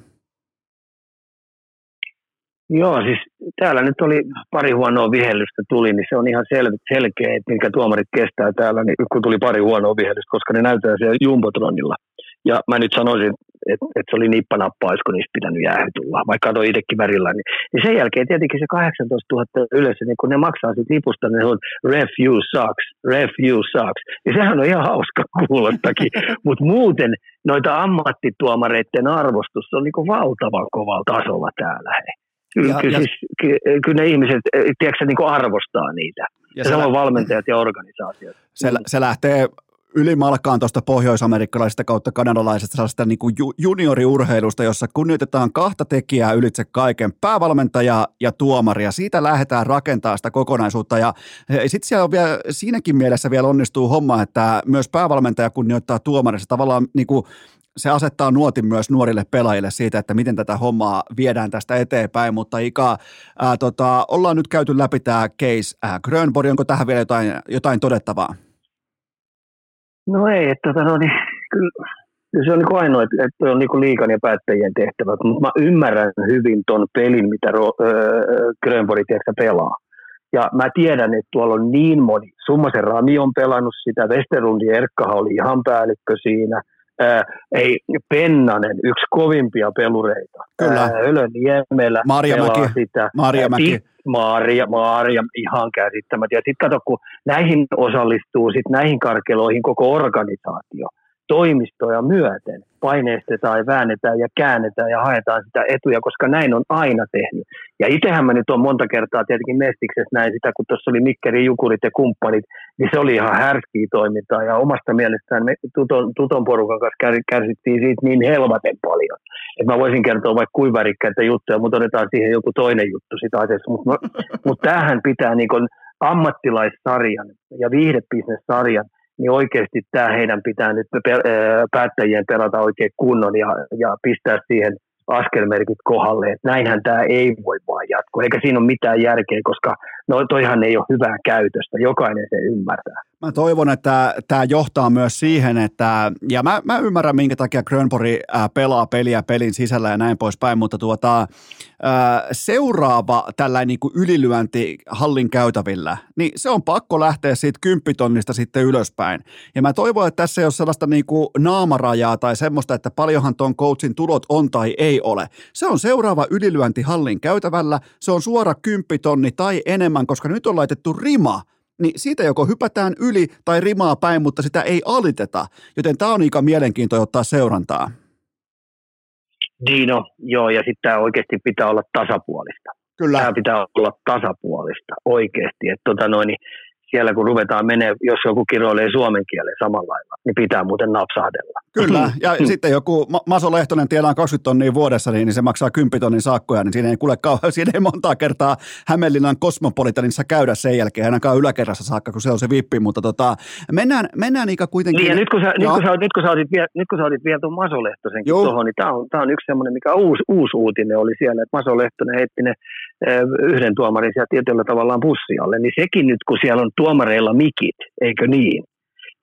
Speaker 3: Joo, siis täällä nyt oli pari huonoa vihellystä tuli, niin se on ihan sel- selkeä, että minkä tuomarit kestää täällä, niin kun tuli pari huonoa vihellystä, koska ne näyttää siellä Jumbotronilla. Ja mä nyt sanoisin, että et se oli nippanappa, olisiko niistä pitänyt jäähy tulla, vaikka on itsekin värillä. Niin, niin sen jälkeen tietenkin se 18 000 yleensä, niin kun ne maksaa siitä lipusta, niin on ref you sucks, ref you sucks. Ja sehän on ihan hauska kuulostakin, mutta muuten noita ammattituomareiden arvostus on niin valtavan kovalla tasolla täällä. Kyllä, ja, kyllä, ja, siis, kyllä ne ihmiset, tiedätkö, niin arvostaa niitä. Ja, ja samoin valmentajat ja organisaatiot.
Speaker 1: Se, se lähtee ylimalkaan tuosta pohjoisamerikkalaisesta kautta kanadalaisesta sellaista niin kuin junioriurheilusta, jossa kunnioitetaan kahta tekijää ylitse kaiken, päävalmentaja ja tuomari, ja siitä lähdetään rakentaa sitä kokonaisuutta, ja sitten siellä on vielä, siinäkin mielessä vielä onnistuu homma, että myös päävalmentaja kunnioittaa tuomarissa, tavallaan niin kuin se asettaa nuotin myös nuorille pelaajille siitä, että miten tätä hommaa viedään tästä eteenpäin, mutta Ika, ää, tota, ollaan nyt käyty läpi tämä case. Grönborg, onko tähän vielä jotain, jotain todettavaa?
Speaker 3: No ei, että tota, no, niin, kyllä, kyllä se on niin ainoa, että, että on niin liikan ja päättäjien tehtävä, mutta mä ymmärrän hyvin ton pelin, mitä öö, Grönborg pelaa. Ja mä tiedän, että tuolla on niin moni. Summasen Rami on pelannut sitä, Westerlundi Erkkaha oli ihan päällikkö siinä. Ää, ei, Pennanen, yksi kovimpia pelureita.
Speaker 1: Kyllä. Ää,
Speaker 3: Ylön Niemelä
Speaker 1: Marjamäki.
Speaker 3: sitä.
Speaker 1: Marjamäki.
Speaker 3: Maaria, Maaria ihan käsittämättä. Ja sitten kato, kun näihin osallistuu, sit näihin karkeloihin koko organisaatio toimistoja myöten paineistetaan ja väännetään ja käännetään ja haetaan sitä etuja, koska näin on aina tehnyt. Ja itsehän mä nyt on monta kertaa tietenkin Mestiksessä näin sitä, kun tuossa oli Mikkeri, Jukurit ja kumppanit, niin se oli ihan härskiä toimintaa ja omasta mielestään me tuton, tuton porukan kanssa kärsittiin siitä niin helvaten paljon. Että mä voisin kertoa vaikka kuivarikkäitä juttuja, mutta otetaan siihen joku toinen juttu sitä asiassa. Mutta mut tämähän pitää niin ammattilaissarjan ja viihdebisnessarjan niin oikeasti tämä heidän pitää nyt päättäjien pelata oikein kunnon ja, ja pistää siihen askelmerkit kohdalle, että näinhän tämä ei voi vaan jatkua, eikä siinä ole mitään järkeä, koska No toihan ei ole hyvää käytöstä, jokainen se ymmärtää.
Speaker 1: Mä toivon, että tämä johtaa myös siihen, että, ja mä, mä ymmärrän minkä takia Grönbori pelaa peliä pelin sisällä ja näin poispäin, mutta tuota, seuraava tällainen niin kuin ylilyönti hallin käytävillä, niin se on pakko lähteä siitä kymppitonnista sitten ylöspäin. Ja mä toivon, että tässä ei ole sellaista niin kuin naamarajaa tai semmoista, että paljonhan ton coachin tulot on tai ei ole. Se on seuraava ylilyönti hallin käytävällä, se on suora kymppitonni tai enemmän, koska nyt on laitettu rima niin siitä joko hypätään yli tai rimaa päin, mutta sitä ei aliteta. Joten tämä on aika mielenkiintoista ottaa seurantaa.
Speaker 3: Niin no, joo, ja sitten tämä oikeasti pitää olla tasapuolista. Kyllä. Tämä pitää olla tasapuolista oikeasti. Että tota noin, niin siellä kun ruvetaan menee, jos joku kiroilee suomen kielen samalla lailla, niin pitää muuten napsahdella.
Speaker 1: Kyllä, ja sitten joku Maso Lehtonen tiedään 20 tonnia vuodessa, niin se maksaa 10 tonnin sakkoja, niin siinä ei kuule kauhean, siinä ei montaa kertaa Hämeenlinnan Kosmopolitanissa käydä sen jälkeen, ainakaan yläkerrassa saakka, kun se on se vippi, mutta tota, mennään, mennään Ika kuitenkin.
Speaker 3: Niin, ja nyt kun sä, nyt kun sä, nyt kun sä, otit, nyt kun sä otit vielä tuon Maso Lehtosenkin tuohon, niin tämä on, tää on yksi semmoinen, mikä uusi, uusi uutinen oli siellä, että Maso Lehtonen heitti ne yhden tuomarin siellä tietyllä tavallaan bussialle, niin sekin nyt, kun siellä on tuomareilla mikit, eikö niin,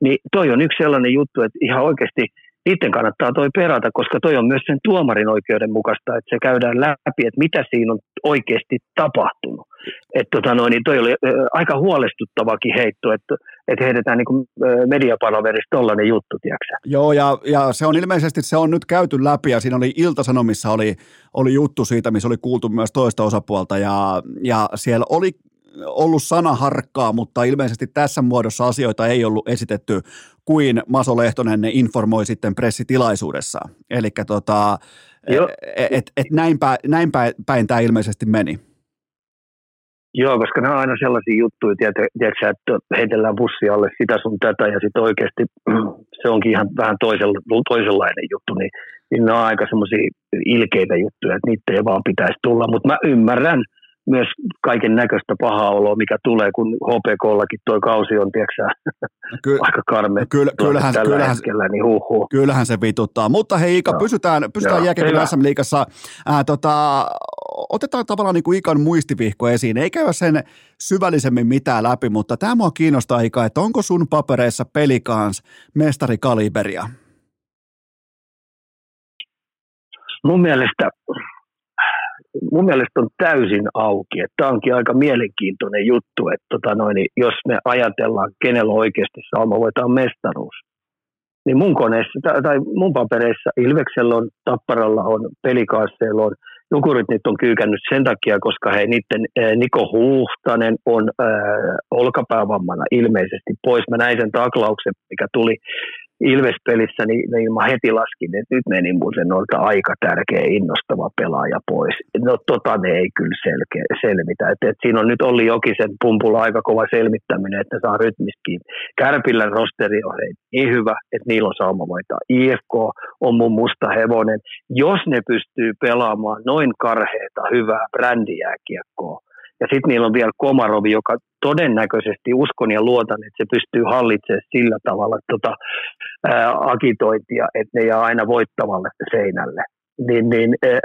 Speaker 3: niin toi on yksi sellainen juttu, että ihan oikeasti niiden kannattaa toi perata, koska toi on myös sen tuomarin oikeudenmukaista, että se käydään läpi, että mitä siinä on oikeasti tapahtunut. Että tota noin, niin toi oli aika huolestuttavakin heitto, että, että heitetään niin mediapalaverista tollainen juttu, tiedätkö
Speaker 1: Joo, ja, ja, se on ilmeisesti, se on nyt käyty läpi, ja siinä oli Iltasanomissa oli, oli juttu siitä, missä oli kuultu myös toista osapuolta, ja, ja siellä oli ollut sanaharkkaa, mutta ilmeisesti tässä muodossa asioita ei ollut esitetty kuin Maso Lehtonen ne informoi sitten pressitilaisuudessa. Eli tota, et, et, et näin, päin, näin päin, päin tämä ilmeisesti meni.
Speaker 3: Joo, koska nämä on aina sellaisia juttuja, tiedätkö, että heitellään bussi alle sitä sun tätä ja sitten oikeasti se onkin ihan vähän toisella, toisenlainen juttu, niin, niin ne on aika semmoisia ilkeitä juttuja, että niitä ei vaan pitäisi tulla, mutta mä ymmärrän – myös kaiken näköistä pahaa oloa, mikä tulee, kun HPKllakin tuo kausi on, tiedätkö no ky- aika karme. No
Speaker 1: kyllä, kyllähän,
Speaker 3: tällä
Speaker 1: kyllähän,
Speaker 3: hetkellä, niin huh, huh.
Speaker 1: kyllähän se vituttaa. Mutta hei Ika, no. pysytään, pysytään jääkiekon SM-liigassa. Ää, tota, otetaan tavallaan niin kuin Ikan muistivihko esiin. Ei käy sen syvällisemmin mitään läpi, mutta tämä mua kiinnostaa Ika, että onko sun papereissa pelikans mestarikaliberia?
Speaker 3: Mun mielestä mun mielestä on täysin auki. Tämä onkin aika mielenkiintoinen juttu, että tota noin, jos me ajatellaan, kenellä oikeasti sauma voitetaan mestaruus. Niin mun koneessa tai mun papereissa Ilveksellä on, Tapparalla on, Pelikaasseilla on, Jukurit nyt on kyykännyt sen takia, koska he niiden Niko Huhtanen on äh, olkapäävammana ilmeisesti pois. Mä näin sen taklauksen, mikä tuli Ilves-pelissä, niin, niin mä heti laskin, että nyt meni mun sen noilta aika tärkeä innostava pelaaja pois. No tota ne ei kyllä selkeä, selvitä. Et, et siinä on nyt Olli Jokisen pumpulla aika kova selmittäminen, että ne saa rytmiskiin. Kärpillä rosteri on hei, niin hyvä, että niillä on sauma voittaa. IFK on mun musta hevonen. Jos ne pystyy pelaamaan noin karheita, hyvää brändijääkiekkoa, ja sitten niillä on vielä Komarovi, joka todennäköisesti uskon ja luotan, että se pystyy hallitsemaan sillä tavalla tota, ää, agitointia, että ne jää aina voittavalle seinälle. Niin, niin ää,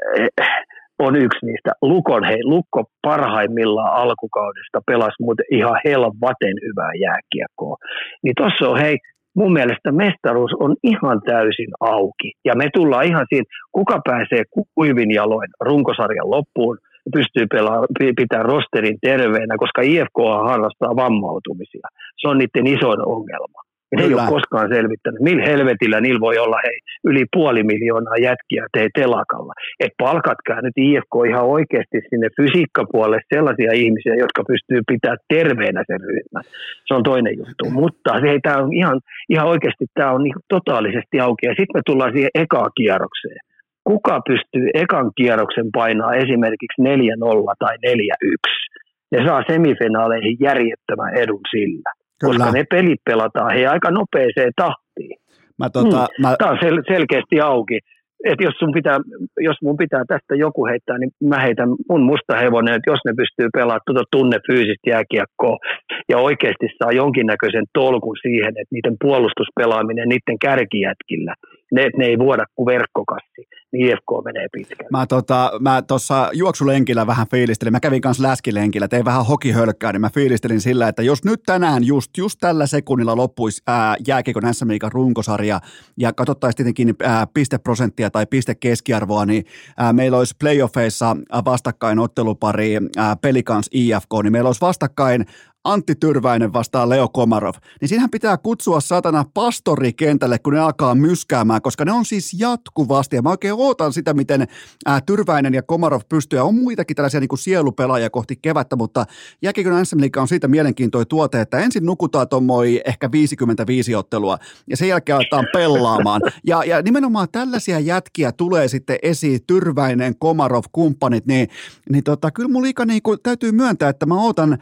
Speaker 3: on yksi niistä. Lukon, hei, Lukko parhaimmillaan alkukaudesta pelasi muuten ihan helvaten hyvää jääkiekkoa. Niin tuossa on, hei, mun mielestä mestaruus on ihan täysin auki. Ja me tullaan ihan siinä, kuka pääsee kuivin jaloin runkosarjan loppuun – pystyy pelaa, pitää rosterin terveenä, koska IFK harrastaa vammautumisia. Se on niiden isoin ongelma. Ja ne ei ole koskaan selvittänyt, millä helvetillä niillä voi olla hei, yli puoli miljoonaa jätkiä tee telakalla. Et palkatkaa nyt IFK ihan oikeasti sinne fysiikkapuolelle sellaisia ihmisiä, jotka pystyy pitämään terveenä sen ryhmän. Se on toinen juttu. Mutta hei, tämä on ihan, ihan oikeasti tämä on niin totaalisesti auki. Ja sitten me tullaan siihen ekaa kierrokseen kuka pystyy ekan kierroksen painaa esimerkiksi 4-0 tai 4-1. Ne saa semifinaaleihin järjettömän edun sillä. Kyllä. Koska ne pelit pelataan he aika nopeeseen tahtiin. Mä tota, hmm. mä... Tämä on sel- selkeästi auki. Et jos, sun pitää, jos mun pitää tästä joku heittää, niin mä heitän mun musta hevonen, että jos ne pystyy pelaamaan tuota tunne fyysistä jääkiekkoa ja oikeasti saa jonkinnäköisen tolkun siihen, että niiden puolustuspelaaminen niiden kärkijätkillä, ne, ne ei vuoda kuin verkkokassi niin IFK menee pitkään.
Speaker 1: Mä tota, mä tuossa juoksulenkillä vähän fiilistelin, mä kävin kanssa läskilenkillä, tein vähän hokihölkkää, niin mä fiilistelin sillä, että jos nyt tänään just, just tällä sekunnilla loppuisi ää, jääkiekon SM runkosarja ja katsottaisiin tietenkin ää, pisteprosenttia tai pistekeskiarvoa, niin ää, meillä olisi playoffeissa vastakkain ottelupari Pelikans IFK, niin meillä olisi vastakkain Antti Tyrväinen vastaa Leo Komarov, niin siinähän pitää kutsua satana pastori kentälle, kun ne alkaa myskäämään, koska ne on siis jatkuvasti, ja mä oikein ootan sitä, miten ää, Tyrväinen ja Komarov pystyy, ja on muitakin tällaisia niin kuin sielupelaajia kohti kevättä, mutta Jäkikön SM on siitä mielenkiintoinen tuote, että ensin nukutaan tuommoin ehkä 55 ottelua, ja sen jälkeen aletaan pelaamaan, ja, ja nimenomaan tällaisia jätkiä tulee sitten esiin, Tyrväinen, Komarov, kumppanit, niin, niin tota, kyllä mun liika niin kuin, täytyy myöntää, että mä ootan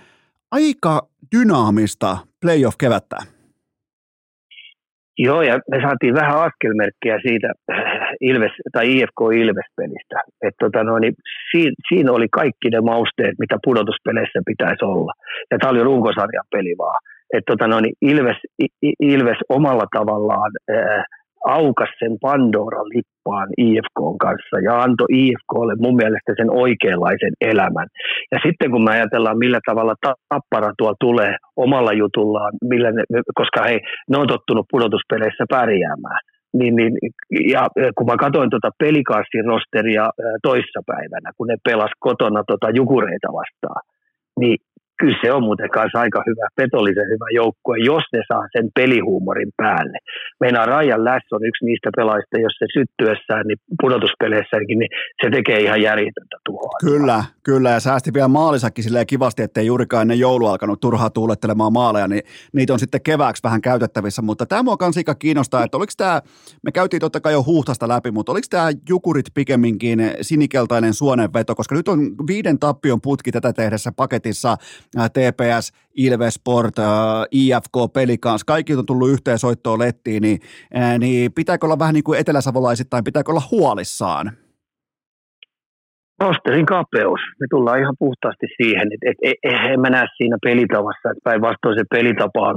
Speaker 1: aika dynaamista playoff-kevättä.
Speaker 3: Joo, ja me saatiin vähän askelmerkkiä siitä Ilves, tai IFK Ilves-pelistä. Et tota no, niin siinä, siinä, oli kaikki ne mausteet, mitä pudotuspeleissä pitäisi olla. Ja tämä oli runkosarjan peli vaan. Et tota no, niin Ilves, Ilves omalla tavallaan ää, äh, aukas sen Pandoran lippaan IFK kanssa ja antoi IFKlle mun mielestä sen oikeanlaisen elämän. Ja sitten kun me ajatellaan, millä tavalla tappara tuo tulee omalla jutullaan, millä ne, koska he, ne on tottunut pudotuspeleissä pärjäämään, niin, niin, ja kun mä katsoin tuota pelikaassin rosteria toissapäivänä, kun ne pelas kotona tuota jukureita vastaan, niin kyllä se on muuten kanssa aika hyvä, petollisen hyvä joukkue, jos ne saa sen pelihuumorin päälle. Meinaa Rajan Läss on yksi niistä pelaajista, jos se syttyessään, niin pudotuspeleissäkin, niin se tekee ihan järjetöntä tuhoa.
Speaker 1: Kyllä, kyllä, ja säästi vielä maalisakin silleen kivasti, ettei juurikaan ennen joulu alkanut turhaa tuulettelemaan maaleja, niin niitä on sitten kevääksi vähän käytettävissä, mutta tämä mua kans kiinnostaa, että oliko tämä, me käytiin totta kai jo huuhtasta läpi, mutta oliko tämä Jukurit pikemminkin sinikeltainen suonenveto, koska nyt on viiden tappion putki tätä tehdessä paketissa, TPS, Ilvesport, IFK, Pelikans, kaikki on tullut yhteen soittoon lettiin, niin, niin pitääkö olla vähän niin kuin eteläsavolaisettain, pitääkö olla huolissaan?
Speaker 3: Rosterin kapeus. Me tullaan ihan puhtaasti siihen, että et, et, et, en mä näe siinä pelitavassa, että päinvastoin se pelitapa on,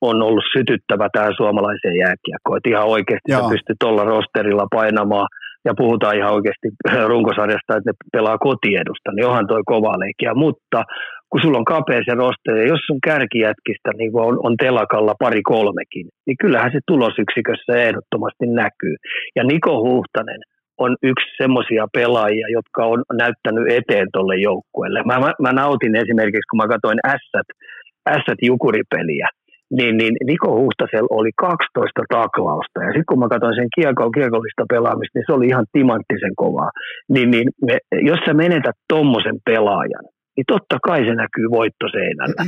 Speaker 3: on ollut sytyttävä tähän suomalaiseen jääkiekkoon. Että ihan oikeasti Joo. sä pystyt tuolla rosterilla painamaan – ja puhutaan ihan oikeasti runkosarjasta, että ne pelaa kotiedusta, niin onhan toi kova leikkiä. Mutta kun sulla on kapea se roster, ja jos sun kärkijätkistä niin on, on telakalla pari kolmekin, niin kyllähän se tulosyksikössä ehdottomasti näkyy. Ja Niko Huhtanen on yksi semmoisia pelaajia, jotka on näyttänyt eteen tuolle joukkueelle. Mä, mä, mä nautin esimerkiksi, kun mä katsoin Ässät, Ässät Jukuri-peliä, niin, niin Niko Huhtasel oli 12 taklausta. Ja sitten kun mä katsoin sen kiekollista pelaamista, niin se oli ihan timanttisen kovaa. Niin, niin me, jos sä menetät tommosen pelaajan, niin totta kai se näkyy voittoseinällä.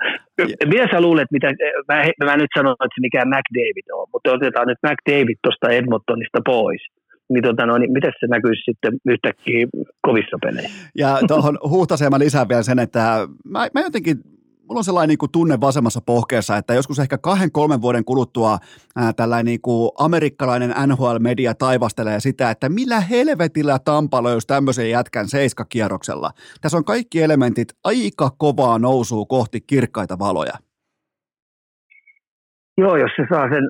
Speaker 3: Mitä sä luulet, mitä, mä, mä nyt sanon, että se mikään McDavid on, mutta otetaan nyt McDavid tuosta Edmontonista pois niin, tota no, niin miten se näkyisi sitten yhtäkkiä kovissa peleissä?
Speaker 1: Ja tuohon Huhtaseen mä lisään vielä sen, että mä, mä jotenkin mulla on sellainen niin kuin tunne vasemmassa pohkeessa, että joskus ehkä kahden, kolmen vuoden kuluttua ää, tällainen niin kuin amerikkalainen NHL-media taivastelee sitä, että millä helvetillä Tampa löysi tämmöisen jätkän seiskakierroksella. Tässä on kaikki elementit aika kovaa nousua kohti kirkkaita valoja.
Speaker 3: Joo, jos se saa sen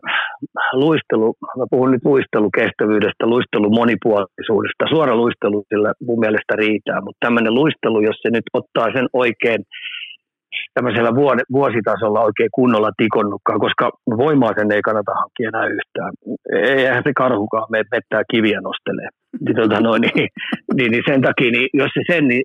Speaker 3: luistelu, mä puhun nyt luistelukestävyydestä, luistelun monipuolisuudesta, suora luistelu sillä mun mielestä riittää, mutta tämmöinen luistelu, jos se nyt ottaa sen oikein tämmöisellä vuositasolla oikein kunnolla tikonnutkaan, koska voimaa sen ei kannata hankkia enää yhtään. Eihän se karhukaan me mettää kiviä nostelee. Niin, tuota noin, niin, niin, niin, sen takia, niin jos se sen, niin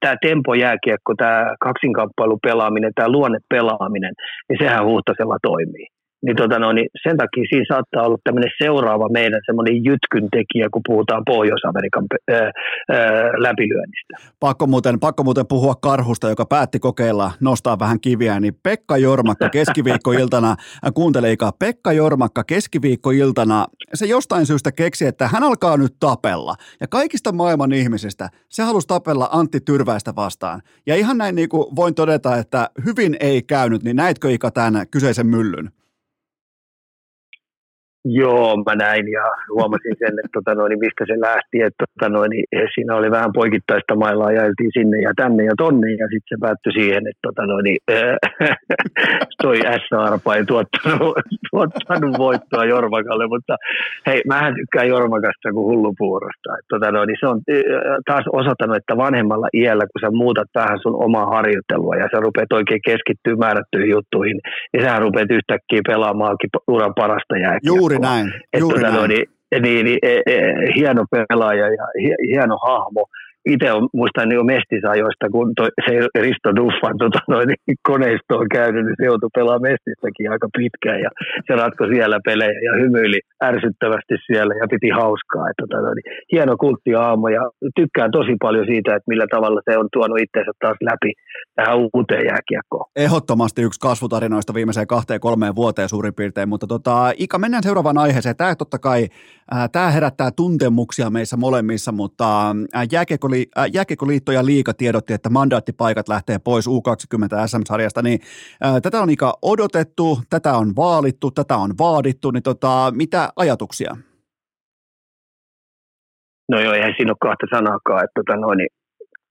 Speaker 3: tämä tempojääkiekko, tämä kaksinkamppailu pelaaminen, tämä luonne pelaaminen, niin sehän huhtasella toimii niin, tota no, niin sen takia siinä saattaa olla tämmöinen seuraava meidän semmoinen jytkyn tekijä, kun puhutaan Pohjois-Amerikan ää, ää, läpilyönnistä.
Speaker 1: Pakko muuten, pakko muuten puhua karhusta, joka päätti kokeilla nostaa vähän kiviä, niin Pekka Jormakka keskiviikkoiltana, kuunteleikaa, Pekka Jormakka keskiviikkoiltana, se jostain syystä keksi, että hän alkaa nyt tapella. Ja kaikista maailman ihmisistä se halusi tapella Antti Tyrväistä vastaan. Ja ihan näin niin kuin voin todeta, että hyvin ei käynyt, niin näitkö Ika tämän kyseisen myllyn?
Speaker 3: Joo, mä näin ja huomasin sen, että tota noin, mistä se lähti. Että tota noin, siinä oli vähän poikittaista mailla, ajeltiin sinne ja tänne ja tonne ja sitten se päättyi siihen, että tota noin, äh, toi S-arpa ei tuottanut, tuottanut voittoa Jormakalle, mutta hei, mähän tykkään Jormakasta kuin hullupuurosta. Että, tota noin, se on taas osoittanut, että vanhemmalla iällä, kun sä muutat vähän sun omaa harjoittelua ja sä rupeat oikein keskittyä määrättyihin juttuihin, niin sä rupeat yhtäkkiä pelaamaan uran parasta.
Speaker 1: Juuri näin. Juuri
Speaker 3: tota,
Speaker 1: näin.
Speaker 3: Niin, niin, niin, hieno pelaaja ja hieno hahmo itse muistan jo mestisajoista, kun toi, se Risto Duffan tota, noin, niin koneisto on käynyt, niin se joutui pelaamaan mestistäkin aika pitkään ja se ratkoi siellä pelejä ja hymyili ärsyttävästi siellä ja piti hauskaa. Et, tota, noin, niin, hieno kulttiaamu ja tykkään tosi paljon siitä, että millä tavalla se on tuonut itseensä taas läpi tähän uuteen jääkiekkoon.
Speaker 1: Ehdottomasti yksi kasvutarinoista viimeiseen kahteen kolmeen vuoteen suurin piirtein, mutta tota, Ika, mennään seuraavaan aiheeseen. Tämä totta kai, tämä herättää tuntemuksia meissä molemmissa, mutta jääkiekko Jääkiekko, äh, ja Liika tiedotti, että mandaattipaikat lähtee pois U20 SM-sarjasta, niin äh, tätä on Ika odotettu, tätä on vaalittu, tätä on vaadittu, niin tota, mitä ajatuksia?
Speaker 3: No joo, eihän siinä ole kahta sanakaan, että, tota noin,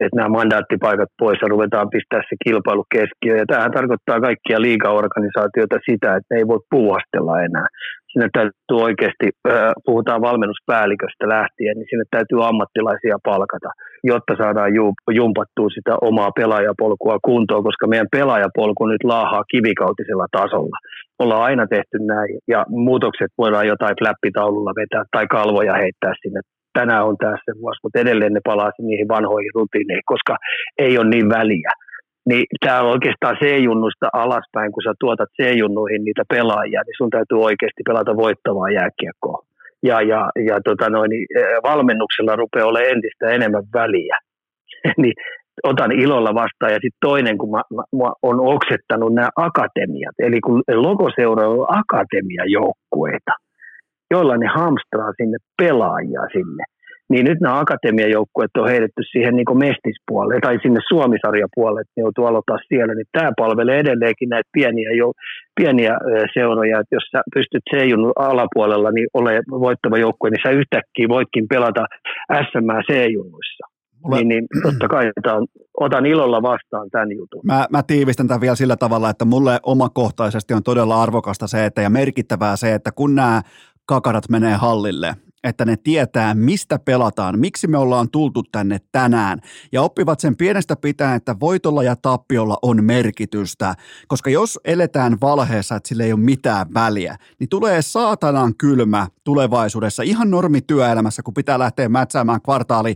Speaker 3: että nämä mandaattipaikat pois ja ruvetaan pistää se kilpailu keskiöön. Ja tämähän tarkoittaa kaikkia liigaorganisaatioita sitä, että ne ei voi puuhastella enää sinne täytyy oikeasti, puhutaan valmennuspäälliköstä lähtien, niin sinne täytyy ammattilaisia palkata, jotta saadaan jumpattua sitä omaa pelaajapolkua kuntoon, koska meidän pelaajapolku nyt laahaa kivikautisella tasolla. Ollaan aina tehty näin, ja muutokset voidaan jotain läppitaululla vetää tai kalvoja heittää sinne tänään on tässä vuosi, mutta edelleen ne palaa niihin vanhoihin rutiineihin, koska ei ole niin väliä niin tämä on oikeastaan C-junnusta alaspäin, kun sä tuotat C-junnuihin niitä pelaajia, niin sun täytyy oikeasti pelata voittavaa jääkiekkoa. Ja, ja, ja tota noin, niin valmennuksella rupeaa olemaan entistä enemmän väliä. niin otan ilolla vastaan. Ja sitten toinen, kun mä, mä, mä on oksettanut nämä akatemiat, eli kun logoseura on akatemiajoukkueita, joilla ne hamstraa sinne pelaajia sinne niin nyt nämä akatemiajoukkueet on heitetty siihen niin mestispuolelle tai sinne Suomisarjapuolelle, että ne joutuu aloittaa siellä, niin tämä palvelee edelleenkin näitä pieniä, jo, pieniä seuroja, että jos sä pystyt c alapuolella niin ole voittava joukkue, niin sä yhtäkkiä voitkin pelata SM C-junnuissa. Mulle... Niin, niin totta kai on, otan ilolla vastaan tämän jutun.
Speaker 1: Mä, mä tiivistän tämän vielä sillä tavalla, että mulle omakohtaisesti on todella arvokasta se, että ja merkittävää se, että kun nämä kakarat menee hallille, että ne tietää, mistä pelataan, miksi me ollaan tultu tänne tänään ja oppivat sen pienestä pitäen, että voitolla ja tappiolla on merkitystä, koska jos eletään valheessa, että sillä ei ole mitään väliä, niin tulee saatanan kylmä tulevaisuudessa ihan normi työelämässä, kun pitää lähteä mätsäämään kvartaali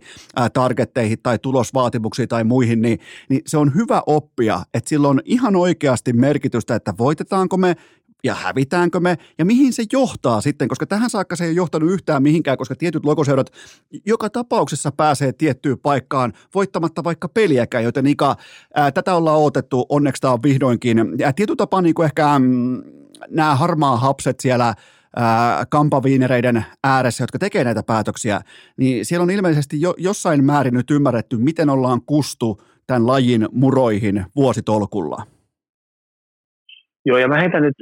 Speaker 1: targetteihin tai tulosvaatimuksiin tai muihin, niin, niin se on hyvä oppia, että sillä on ihan oikeasti merkitystä, että voitetaanko me ja hävitäänkö me ja mihin se johtaa sitten, koska tähän saakka se ei johtanut yhtään mihinkään, koska tietyt logoseurat joka tapauksessa pääsee tiettyyn paikkaan voittamatta vaikka peliäkään, joten Ika, ää, tätä ollaan odotettu, onneksi tämä on vihdoinkin. Ja tietyllä tapaa niin kuin ehkä mm, nämä harmaa hapset siellä kampaviinereiden ääressä, jotka tekee näitä päätöksiä, niin siellä on ilmeisesti jo, jossain määrin nyt ymmärretty, miten ollaan kustu tämän lajin muroihin vuositolkulla.
Speaker 3: Joo, ja mä heitän nyt,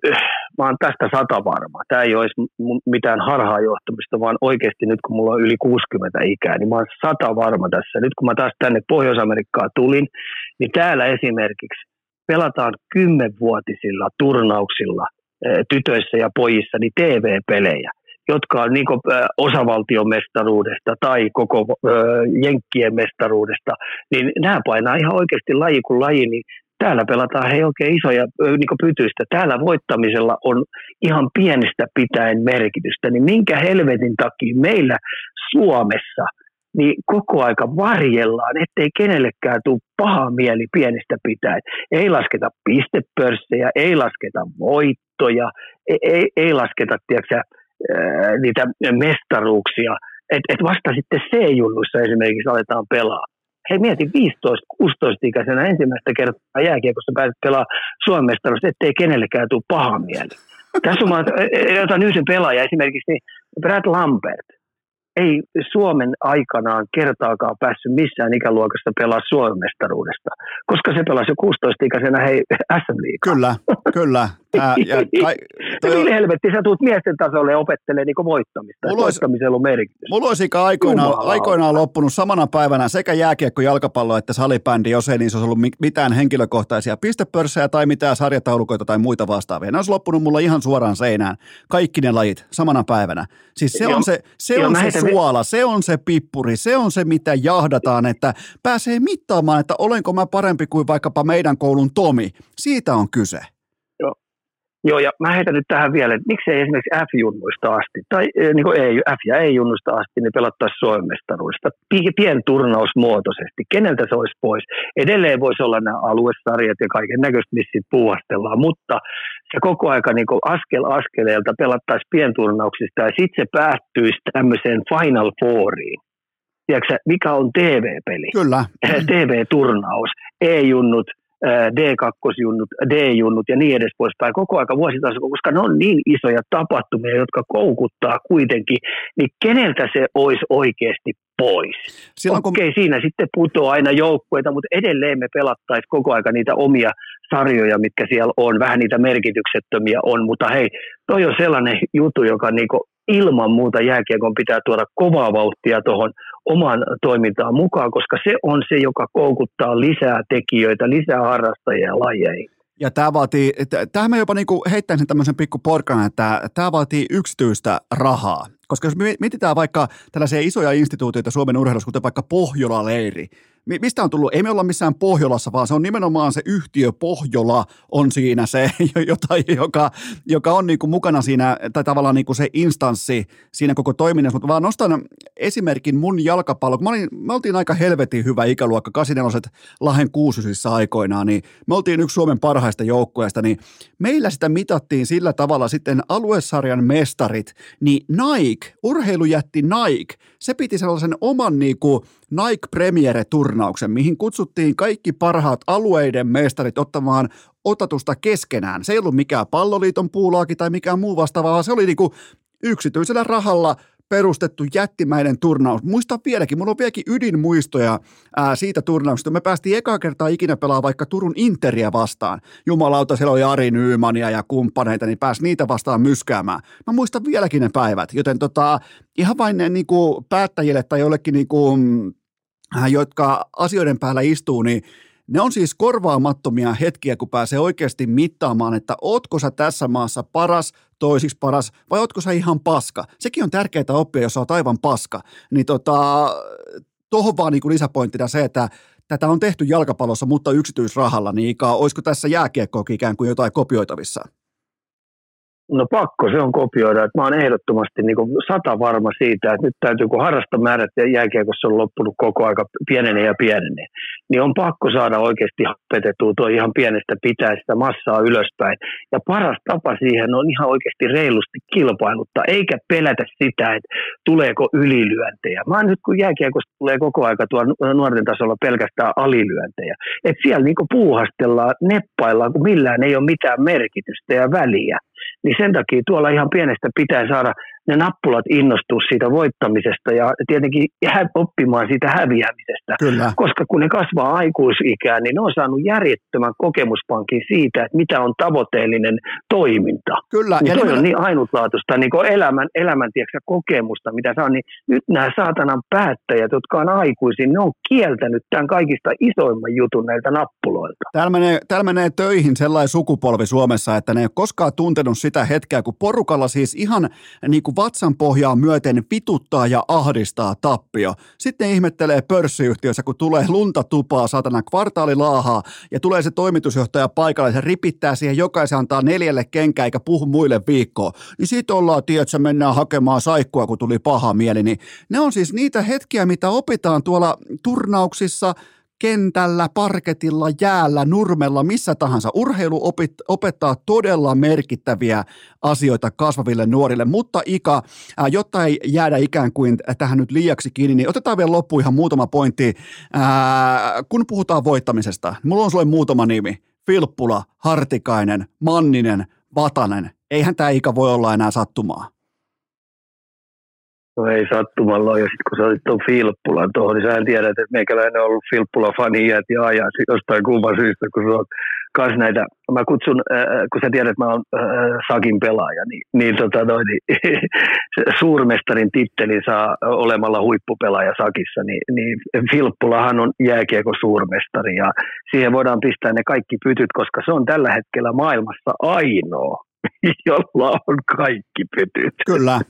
Speaker 3: mä oon tästä sata varma. Tämä ei olisi mitään harhaanjohtamista, vaan oikeasti nyt kun mulla on yli 60 ikää, niin mä oon sata varma tässä. Nyt kun mä taas tänne Pohjois-Amerikkaan tulin, niin täällä esimerkiksi pelataan kymmenvuotisilla turnauksilla tytöissä ja pojissa niin TV-pelejä jotka on niin osavaltion mestaruudesta tai koko Jenkkien mestaruudesta, niin nämä painaa ihan oikeasti laji kuin laji, niin täällä pelataan he oikein isoja niin pytyistä. Täällä voittamisella on ihan pienestä pitäen merkitystä. Niin minkä helvetin takia meillä Suomessa niin koko aika varjellaan, ettei kenellekään tule paha mieli pienestä pitäen. Ei lasketa pistepörssejä, ei lasketa voittoja, ei, ei, ei lasketa tiedätkö, niitä mestaruuksia. Et, et vasta sitten C-junnuissa esimerkiksi aletaan pelaa. Hei mieti 15-16-ikäisenä ensimmäistä kertaa jääkiekossa pääset pelaa Suomen mestaruus, ettei kenellekään tule paha mieli. Tässä on, otan yhden pelaaja esimerkiksi, niin Brad Lambert. Ei Suomen aikanaan kertaakaan päässyt missään ikäluokassa pelaa Suomen mestaruudesta, koska se pelasi jo 16-ikäisenä hei SM
Speaker 1: Kyllä, kyllä, Ää, ja kai,
Speaker 3: toi... Millä helvetti sä tuut miesten tasolle opettelemaan niin voittamista? Mulla olisi, voittamisella on merkitys.
Speaker 1: Mulla olisi aikoinaan, aikoinaan loppunut samana päivänä sekä jääkiekko, jalkapallo että salibändi, jos ei niissä olisi ollut mitään henkilökohtaisia pistepörssejä tai mitään sarjataulukoita tai muita vastaavia. Ne olisi loppunut mulla ihan suoraan seinään. Kaikki ne lajit samana päivänä. Siis se Joo. on se, se, on se suola, se on se pippuri, se on se mitä jahdataan, että pääsee mittaamaan, että olenko mä parempi kuin vaikkapa meidän koulun Tomi. Siitä on kyse.
Speaker 3: Joo, ja mä heitän nyt tähän vielä, että miksei esimerkiksi F-junnuista asti, tai eh, niin kuin ei, F ja E-junnuista asti, niin pelattaisiin Suomen mestaruudesta pienturnausmuotoisesti. Keneltä se olisi pois? Edelleen voisi olla nämä aluesarjat ja kaiken näköistä, missä puuhastellaan, mutta se koko aika niin kuin askel askeleelta pelattaisiin pienturnauksista ja sitten se päättyisi tämmöiseen Final Fouriin. Tiedätkö, mikä on TV-peli?
Speaker 1: Kyllä.
Speaker 3: TV-turnaus, E-junnut, D2-junnut, D-junnut ja niin edes poispäin. Koko aika vuositasolla, koska ne on niin isoja tapahtumia, jotka koukuttaa kuitenkin, niin keneltä se olisi oikeasti pois? Silloin, kun... Okei, siinä sitten putoaa aina joukkueita, mutta edelleen me pelattaisiin koko aika niitä omia sarjoja, mitkä siellä on, vähän niitä merkityksettömiä on, mutta hei, toi on sellainen juttu, joka niinku ilman muuta jääkiekon pitää tuoda kovaa vauhtia tuohon oman toimintaan mukaan, koska se on se, joka koukuttaa lisää tekijöitä, lisää harrastajia lajeihin.
Speaker 1: Ja tämä vaatii, tähän mä jopa niinku heittäisin tämmöisen pikku porkana, että tämä vaatii yksityistä rahaa. Koska jos mietitään vaikka tällaisia isoja instituutioita Suomen urheilussa, kuten vaikka Pohjola-leiri, mistä on tullut, ei me olla missään Pohjolassa, vaan se on nimenomaan se yhtiö Pohjola on siinä se, jota, joka, joka on niin kuin mukana siinä, tai tavallaan niin kuin se instanssi siinä koko toiminnassa, mutta vaan nostan esimerkin mun jalkapallo, kun mä olin, me oltiin aika helvetin hyvä ikäluokka, 84 Lahen kuusysissa aikoinaan, niin me oltiin yksi Suomen parhaista joukkueista, niin meillä sitä mitattiin sillä tavalla sitten aluesarjan mestarit, niin Nike, urheilujätti Nike, se piti sellaisen oman niin kuin Nike Premiere-turnauksen, mihin kutsuttiin kaikki parhaat alueiden mestarit ottamaan otatusta keskenään. Se ei ollut mikään palloliiton puulaaki tai mikään muu vastaava, vaan se oli niin kuin yksityisellä rahalla perustettu jättimäinen turnaus. Muistan vieläkin, mulla on vieläkin ydinmuistoja ää, siitä turnauksesta. Me päästiin ekaa kertaa ikinä pelaa vaikka Turun Interia vastaan. Jumalauta, siellä oli Ari Nymania ja kumppaneita, niin pääsi niitä vastaan myskäämään. Mä muistan vieläkin ne päivät, joten tota, ihan vain ne niin kuin päättäjille tai jollekin niin kuin, jotka asioiden päällä istuu, niin ne on siis korvaamattomia hetkiä, kun pääsee oikeasti mittaamaan, että ootko sä tässä maassa paras, toisiksi paras, vai ootko sä ihan paska. Sekin on tärkeää oppia, jos sä oot aivan paska. Niin tota, tuohon vaan niin lisäpointtina se, että tätä on tehty jalkapallossa, mutta yksityisrahalla, niin Ika, olisiko tässä jääkiekkoakin ikään kuin jotain kopioitavissa?
Speaker 3: No pakko se on kopioida. Että mä oon ehdottomasti niin kuin sata varma siitä, että nyt täytyy, kun harrastomäärät ja jääkiekossa on loppunut koko aika pienenee ja pienenee, niin on pakko saada oikeasti hapetettua tuo ihan pienestä pitää sitä massaa ylöspäin. Ja paras tapa siihen on ihan oikeasti reilusti kilpailuttaa, eikä pelätä sitä, että tuleeko ylilyöntejä. Mä nyt kun jääkiekossa tulee koko aika tuo nuorten tasolla pelkästään alilyöntejä, että siellä niin puuhastellaan, neppaillaan, kun millään ei ole mitään merkitystä ja väliä niin sen takia tuolla ihan pienestä pitää saada ne nappulat innostua siitä voittamisesta ja tietenkin oppimaan siitä häviämisestä. Kyllä. Koska kun ne kasvaa aikuisikään, niin ne on saanut järjettömän kokemuspankin siitä, että mitä on tavoitteellinen toiminta. Kyllä. Niin ja toi on niin ainutlaatuista niin elämän, elämän tiedätkö, kokemusta, mitä saa. Niin nyt nämä saatanan päättäjät, jotka on aikuisia, ne on kieltänyt tämän kaikista isoimman jutun näiltä nappuloilta.
Speaker 1: Täällä menee, täällä menee töihin sellainen sukupolvi Suomessa, että ne ei ole koskaan tuntenut sitä hetkeä, kun porukalla siis ihan niin kuin kuin vatsan pohjaa myöten vituttaa ja ahdistaa tappio. Sitten ihmettelee pörssiyhtiössä, kun tulee lunta tupaa, satana kvartaali laahaa ja tulee se toimitusjohtaja paikalle, se ripittää siihen jokaisen antaa neljälle kenkää eikä puhu muille viikkoa. Niin siitä ollaan, tiedätkö, mennään hakemaan saikkua, kun tuli paha mieli. Niin ne on siis niitä hetkiä, mitä opitaan tuolla turnauksissa – kentällä, parketilla, jäällä, nurmella, missä tahansa. Urheilu opit, opettaa todella merkittäviä asioita kasvaville nuorille, mutta Ika, ää, jotta ei jäädä ikään kuin tähän nyt liiaksi kiinni, niin otetaan vielä loppuun ihan muutama pointti. Ää, kun puhutaan voittamisesta, mulla on sulle muutama nimi. Filppula, Hartikainen, Manninen, Vatanen. Eihän tämä Ika voi olla enää sattumaa.
Speaker 3: No ei sattumalla ja sitten kun sä olit tuon Filppulan tuohon, niin sä en tiedä, että meikäläinen on ollut Filppula-fani ja ajat jostain kumman syystä, kun sä oot kans näitä, mä kutsun, äh, kun sä tiedät, että mä oon äh, Sakin pelaaja, niin, niin, tota, noin, niin suurmestarin titteli saa olemalla huippupelaaja Sakissa, niin, niin Filppulahan on jääkiekko suurmestari ja siihen voidaan pistää ne kaikki pytyt, koska se on tällä hetkellä maailmassa ainoa, jolla on kaikki pytyt.
Speaker 1: Kyllä,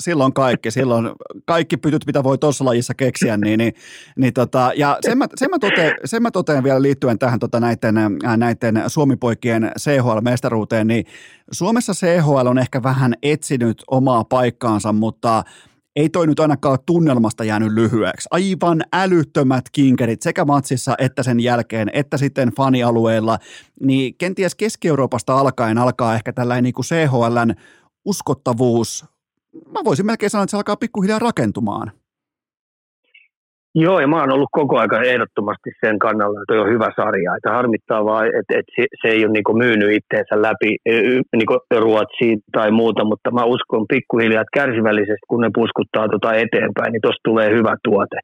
Speaker 1: silloin kaikki, silloin kaikki pytyt, mitä voi tuossa lajissa keksiä, niin, niin, niin tota, ja sen mä, sen, mä toteen, sen mä toteen vielä liittyen tähän tota näiden, näiden Suomipoikien CHL-mestaruuteen, niin Suomessa CHL on ehkä vähän etsinyt omaa paikkaansa, mutta ei toi nyt ainakaan tunnelmasta jäänyt lyhyeksi. Aivan älyttömät kinkerit sekä matsissa että sen jälkeen, että sitten fanialueilla, niin kenties Keski-Euroopasta alkaen alkaa ehkä tällainen niin kuin CHLn uskottavuus, mä voisin melkein sanoa, että se alkaa pikkuhiljaa rakentumaan.
Speaker 3: Joo, ja mä oon ollut koko aika ehdottomasti sen kannalla, että on hyvä sarja. Että harmittaa vaan, että, että se, ei ole niin myynyt itteensä läpi niin Ruotsiin tai muuta, mutta mä uskon pikkuhiljaa, että kärsivällisesti, kun ne puskuttaa tuota eteenpäin, niin tuosta tulee hyvä tuote.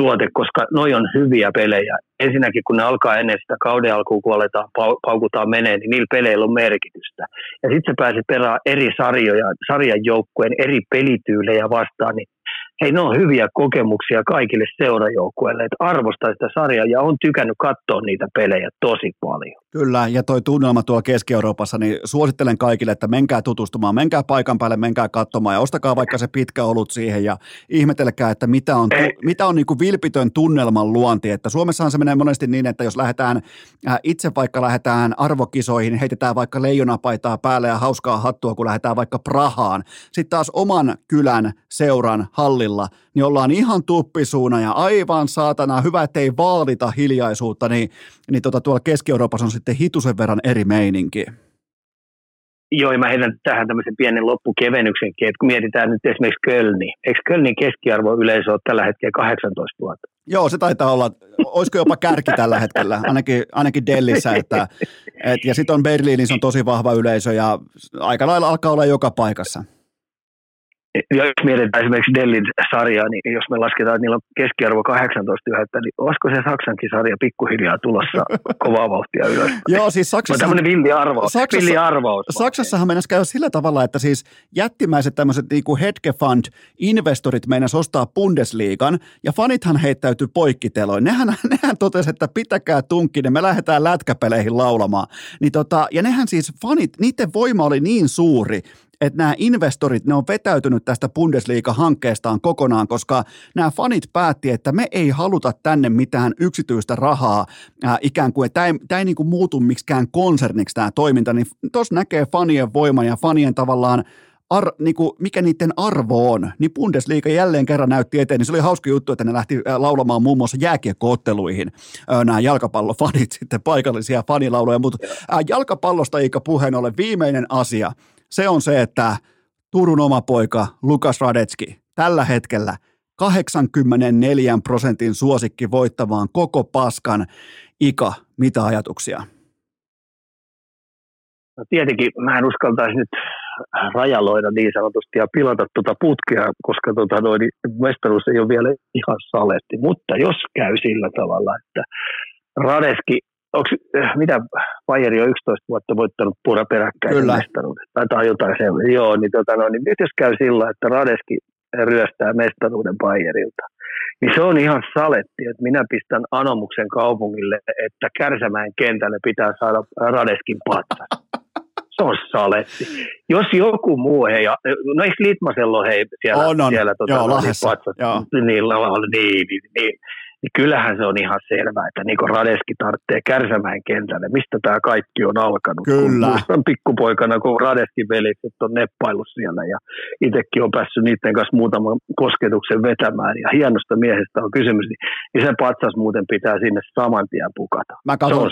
Speaker 3: tuote, koska noi on hyviä pelejä. Ensinnäkin, kun ne alkaa ennen sitä kauden alkuun, kun aletaan paukutaan menee, niin niillä peleillä on merkitystä. Ja sitten se pääsee perään eri sarjoja, sarjan joukkueen eri pelityylejä vastaan, niin hei, ne on hyviä kokemuksia kaikille seurajoukkueille, että arvostaa sitä sarjaa ja on tykännyt katsoa niitä pelejä tosi paljon.
Speaker 1: Kyllä, ja toi tunnelma tuolla Keski-Euroopassa, niin suosittelen kaikille, että menkää tutustumaan, menkää paikan päälle, menkää katsomaan ja ostakaa vaikka se pitkä olut siihen ja ihmetelkää, että mitä on, tu- mitä on niin kuin vilpitön tunnelman luonti, että Suomessahan se menee monesti niin, että jos lähdetään, äh, itse vaikka lähdetään arvokisoihin, heitetään vaikka leijonapaitaa päälle ja hauskaa hattua, kun lähdetään vaikka Prahaan, sitten taas oman kylän, seuran, hallilla, niin ollaan ihan tuppisuuna ja aivan saatana, hyvä, ettei vaalita hiljaisuutta, niin, niin tota, tuolla Keski-Euroopassa on sitten hitusen verran eri meininki.
Speaker 3: Joo, ja mä heitän tähän tämmöisen pienen loppukevennyksenkin, että kun mietitään nyt esimerkiksi Kölni. Eikö Kölnin keskiarvo yleisö ole tällä hetkellä 18 vuotta?
Speaker 1: Joo, se taitaa olla, olisiko jopa kärki tällä hetkellä, ainakin, ainakin Dellissä. Että, et, ja sitten on Berliinissä on tosi vahva yleisö ja aika lailla alkaa olla joka paikassa
Speaker 3: jos mietitään esimerkiksi Dellin sarjaa, niin jos me lasketaan, että niillä on keskiarvo 18 yhtä, niin olisiko se Saksankin sarja pikkuhiljaa tulossa kovaa vauhtia ylös?
Speaker 1: Joo, siis Saksassa...
Speaker 3: No tämmöinen villi arvaus.
Speaker 1: Saksassa,
Speaker 3: villi arvaus
Speaker 1: Saksassahan mennäisi käydä sillä tavalla, että siis jättimäiset tämmöiset niin kuin Hedgefund investorit meinas ostaa Bundesliigan, ja fanithan heittäytyy poikkiteloin. Nehän, nehän totesi, että pitäkää tunkkinen, me lähdetään lätkäpeleihin laulamaan. Niin tota, ja nehän siis fanit, niiden voima oli niin suuri, että nämä investorit, ne on vetäytynyt tästä Bundesliga-hankkeestaan kokonaan, koska nämä fanit päätti, että me ei haluta tänne mitään yksityistä rahaa ää, ikään kuin, tämä ei, tämä ei niin kuin muutu miksikään konserniksi tämä toiminta, niin tuossa näkee fanien voiman ja fanien tavallaan ar, niin kuin, mikä niiden arvo on, niin Bundesliga jälleen kerran näytti eteen, niin se oli hauska juttu, että ne lähti laulamaan muun muassa jääkiekkootteluihin nämä jalkapallofanit sitten paikallisia fanilauluja, mutta jalkapallosta eikä puheen ole viimeinen asia, se on se, että Turun oma poika Lukas Radetski tällä hetkellä 84 prosentin suosikki voittavaan koko paskan. Ika, mitä ajatuksia?
Speaker 3: No tietenkin mä en uskaltaisi nyt rajaloida niin sanotusti ja pilata tuota putkea, koska tuota noin, mestaruus ei ole vielä ihan saletti. Mutta jos käy sillä tavalla, että Radeski onko, äh, mitä Bayeri on 11 vuotta voittanut pura peräkkäin Kyllä. mestaruuden, tai, tai jotain se, joo, niin, tota, no, niin nyt jos käy sillä, että Radeski ryöstää mestaruuden Bayerilta, niin se on ihan saletti, että minä pistän anomuksen kaupungille, että Kärsämäen kentälle pitää saada Radeskin patsas. Se on saletti. Jos joku muu, hei, no eikö Litmasella hei siellä,
Speaker 1: on, on.
Speaker 3: siellä
Speaker 1: tota, joo, no, niin, patsas,
Speaker 3: joo. Niin, niin, niin, niin, niin kyllähän se on ihan selvää, että Niko Radeski tarvitsee Kärsämäen kentälle. Mistä tämä kaikki on alkanut?
Speaker 1: Kyllä.
Speaker 3: Muistan pikkupoikana, kun Radeskin velikset on neppaillut siellä ja itsekin on päässyt niiden kanssa muutaman kosketuksen vetämään ja hienosta miehestä on kysymys, niin, se patsas muuten pitää sinne saman tien pukata.
Speaker 1: Mä katson,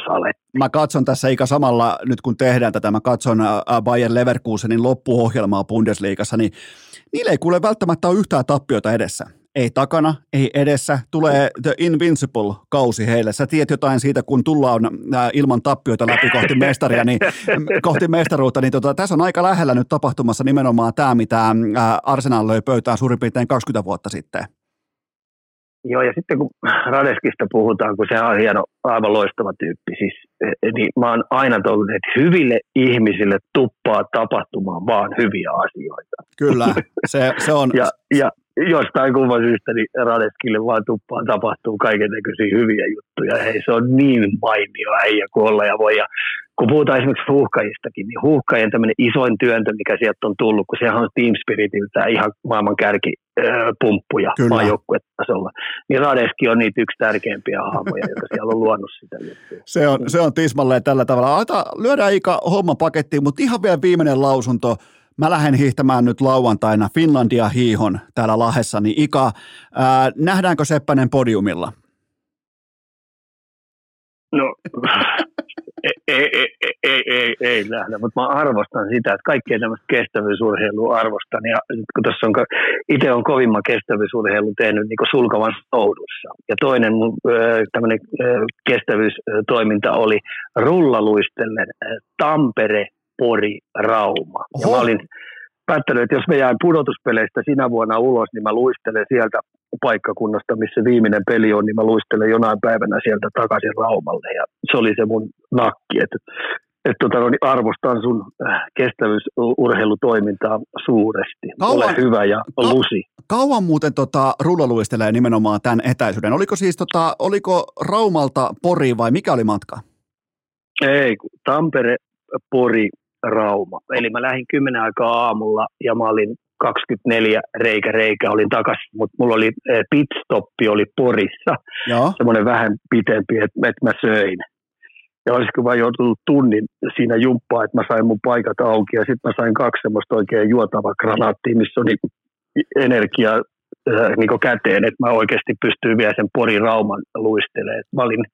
Speaker 1: mä katson tässä eikä samalla, nyt kun tehdään tätä, mä katson Bayern Leverkusenin loppuohjelmaa Bundesliigassa, niin niillä ei kuule välttämättä ole yhtään tappiota edessä ei takana, ei edessä, tulee The Invincible-kausi heille. Sä tiedät jotain siitä, kun tullaan äh, ilman tappioita läpi kohti mestaria, niin, kohti mestaruutta, niin tota, tässä on aika lähellä nyt tapahtumassa nimenomaan tämä, mitä äh, Arsenal löi pöytään suurin piirtein 20 vuotta sitten.
Speaker 3: Joo, ja sitten kun Radeskista puhutaan, kun se on hieno, aivan loistava tyyppi, siis, eh, niin mä oon aina toivonut, että hyville ihmisille tuppaa tapahtumaan vaan hyviä asioita.
Speaker 1: Kyllä, se, se on...
Speaker 3: ja, ja jostain kumman syystä niin Radeskille vaan tuppaa tapahtuu kaiken näköisiä hyviä juttuja. Hei, se on niin mainio äijä kuin olla ja voi. Ja kun puhutaan esimerkiksi huuhkajistakin, niin huuhkajien tämmöinen isoin työntö, mikä sieltä on tullut, kun sehän on Team Spiritiltä ihan maailman kärki pumppuja maajoukkuetasolla. Niin Radeski on niitä yksi tärkeimpiä hahmoja, joka siellä on luonut sitä juttua.
Speaker 1: Se on, se on tismalleen tällä tavalla. Ata, lyödään Ika homma pakettiin, mutta ihan vielä viimeinen lausunto. Mä lähden hiihtämään nyt lauantaina Finlandia hiihon täällä Lahessa, niin Ika, ää, nähdäänkö Seppänen podiumilla?
Speaker 3: No, ei, ei, ei, ei, ei, ei nähdä, mutta mä arvostan sitä, että kaikkea tämmöistä kestävyysurheilua arvostan. Ja kun tässä on, itse on kovimman kestävyysurheilun tehnyt niin sulkavan soudussa. Ja toinen mun tämmöinen kestävyystoiminta oli rullaluistellen Tampere, Pori, Rauma. Ja mä olin päättänyt, että jos me jään pudotuspeleistä sinä vuonna ulos, niin mä luistelen sieltä paikkakunnasta, missä viimeinen peli on, niin mä luistelen jonain päivänä sieltä takaisin Raumalle. Ja se oli se mun nakki, että että tota, no, niin arvostan sun äh, kestävyysurheilutoimintaa suuresti. Kauan, Ole hyvä ja ka- lusi.
Speaker 1: Kauan muuten tota, rullaluistelee nimenomaan tämän etäisyyden. Oliko siis tota, oliko Raumalta Pori vai mikä oli matka?
Speaker 3: Ei, Tampere, Pori, Rauma. Eli mä lähdin kymmenen aikaa aamulla ja mä olin 24 reikä reikä olin takaisin, mutta mulla oli eh, pitstoppi oli Porissa, Joo. semmoinen vähän pitempi, että, että mä söin. Ja olisiko vaan joutunut tunnin siinä jumppaa, että mä sain mun paikat auki ja sitten mä sain kaksi semmoista oikein juotavaa granaattia, missä oli energiaa äh, niin käteen, että mä oikeasti pystyin vielä sen Porin Rauman luistelemaan. Mä olin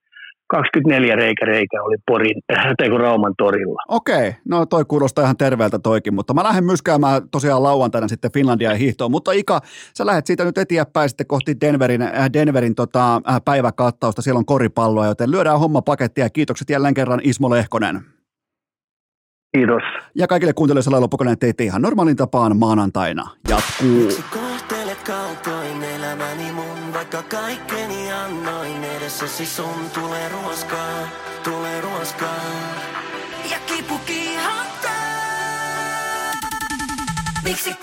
Speaker 3: 24 reikä reikä oli Porin, teikö Rauman torilla.
Speaker 1: Okei, no toi kuulostaa ihan terveeltä toikin, mutta mä lähden myskäämään tosiaan lauantaina sitten Finlandia ja hiihtoon, mutta Ika, sä lähdet siitä nyt eteenpäin sitten kohti Denverin, äh, Denverin tota, äh, päiväkattausta, siellä on koripalloa, joten lyödään homma pakettia ja kiitokset jälleen kerran Ismo Lehkonen.
Speaker 3: Kiitos.
Speaker 1: Ja kaikille kuuntelijoille Laila Pokonen teitte ihan normaalin tapaan maanantaina. Jatkuu. Kaltoin elämäni mun, vaikka kaikkeni annoin edessäsi sun tulee ruoskaa, tulee ruoskaa. Ja kipu kiihottaa. Miksi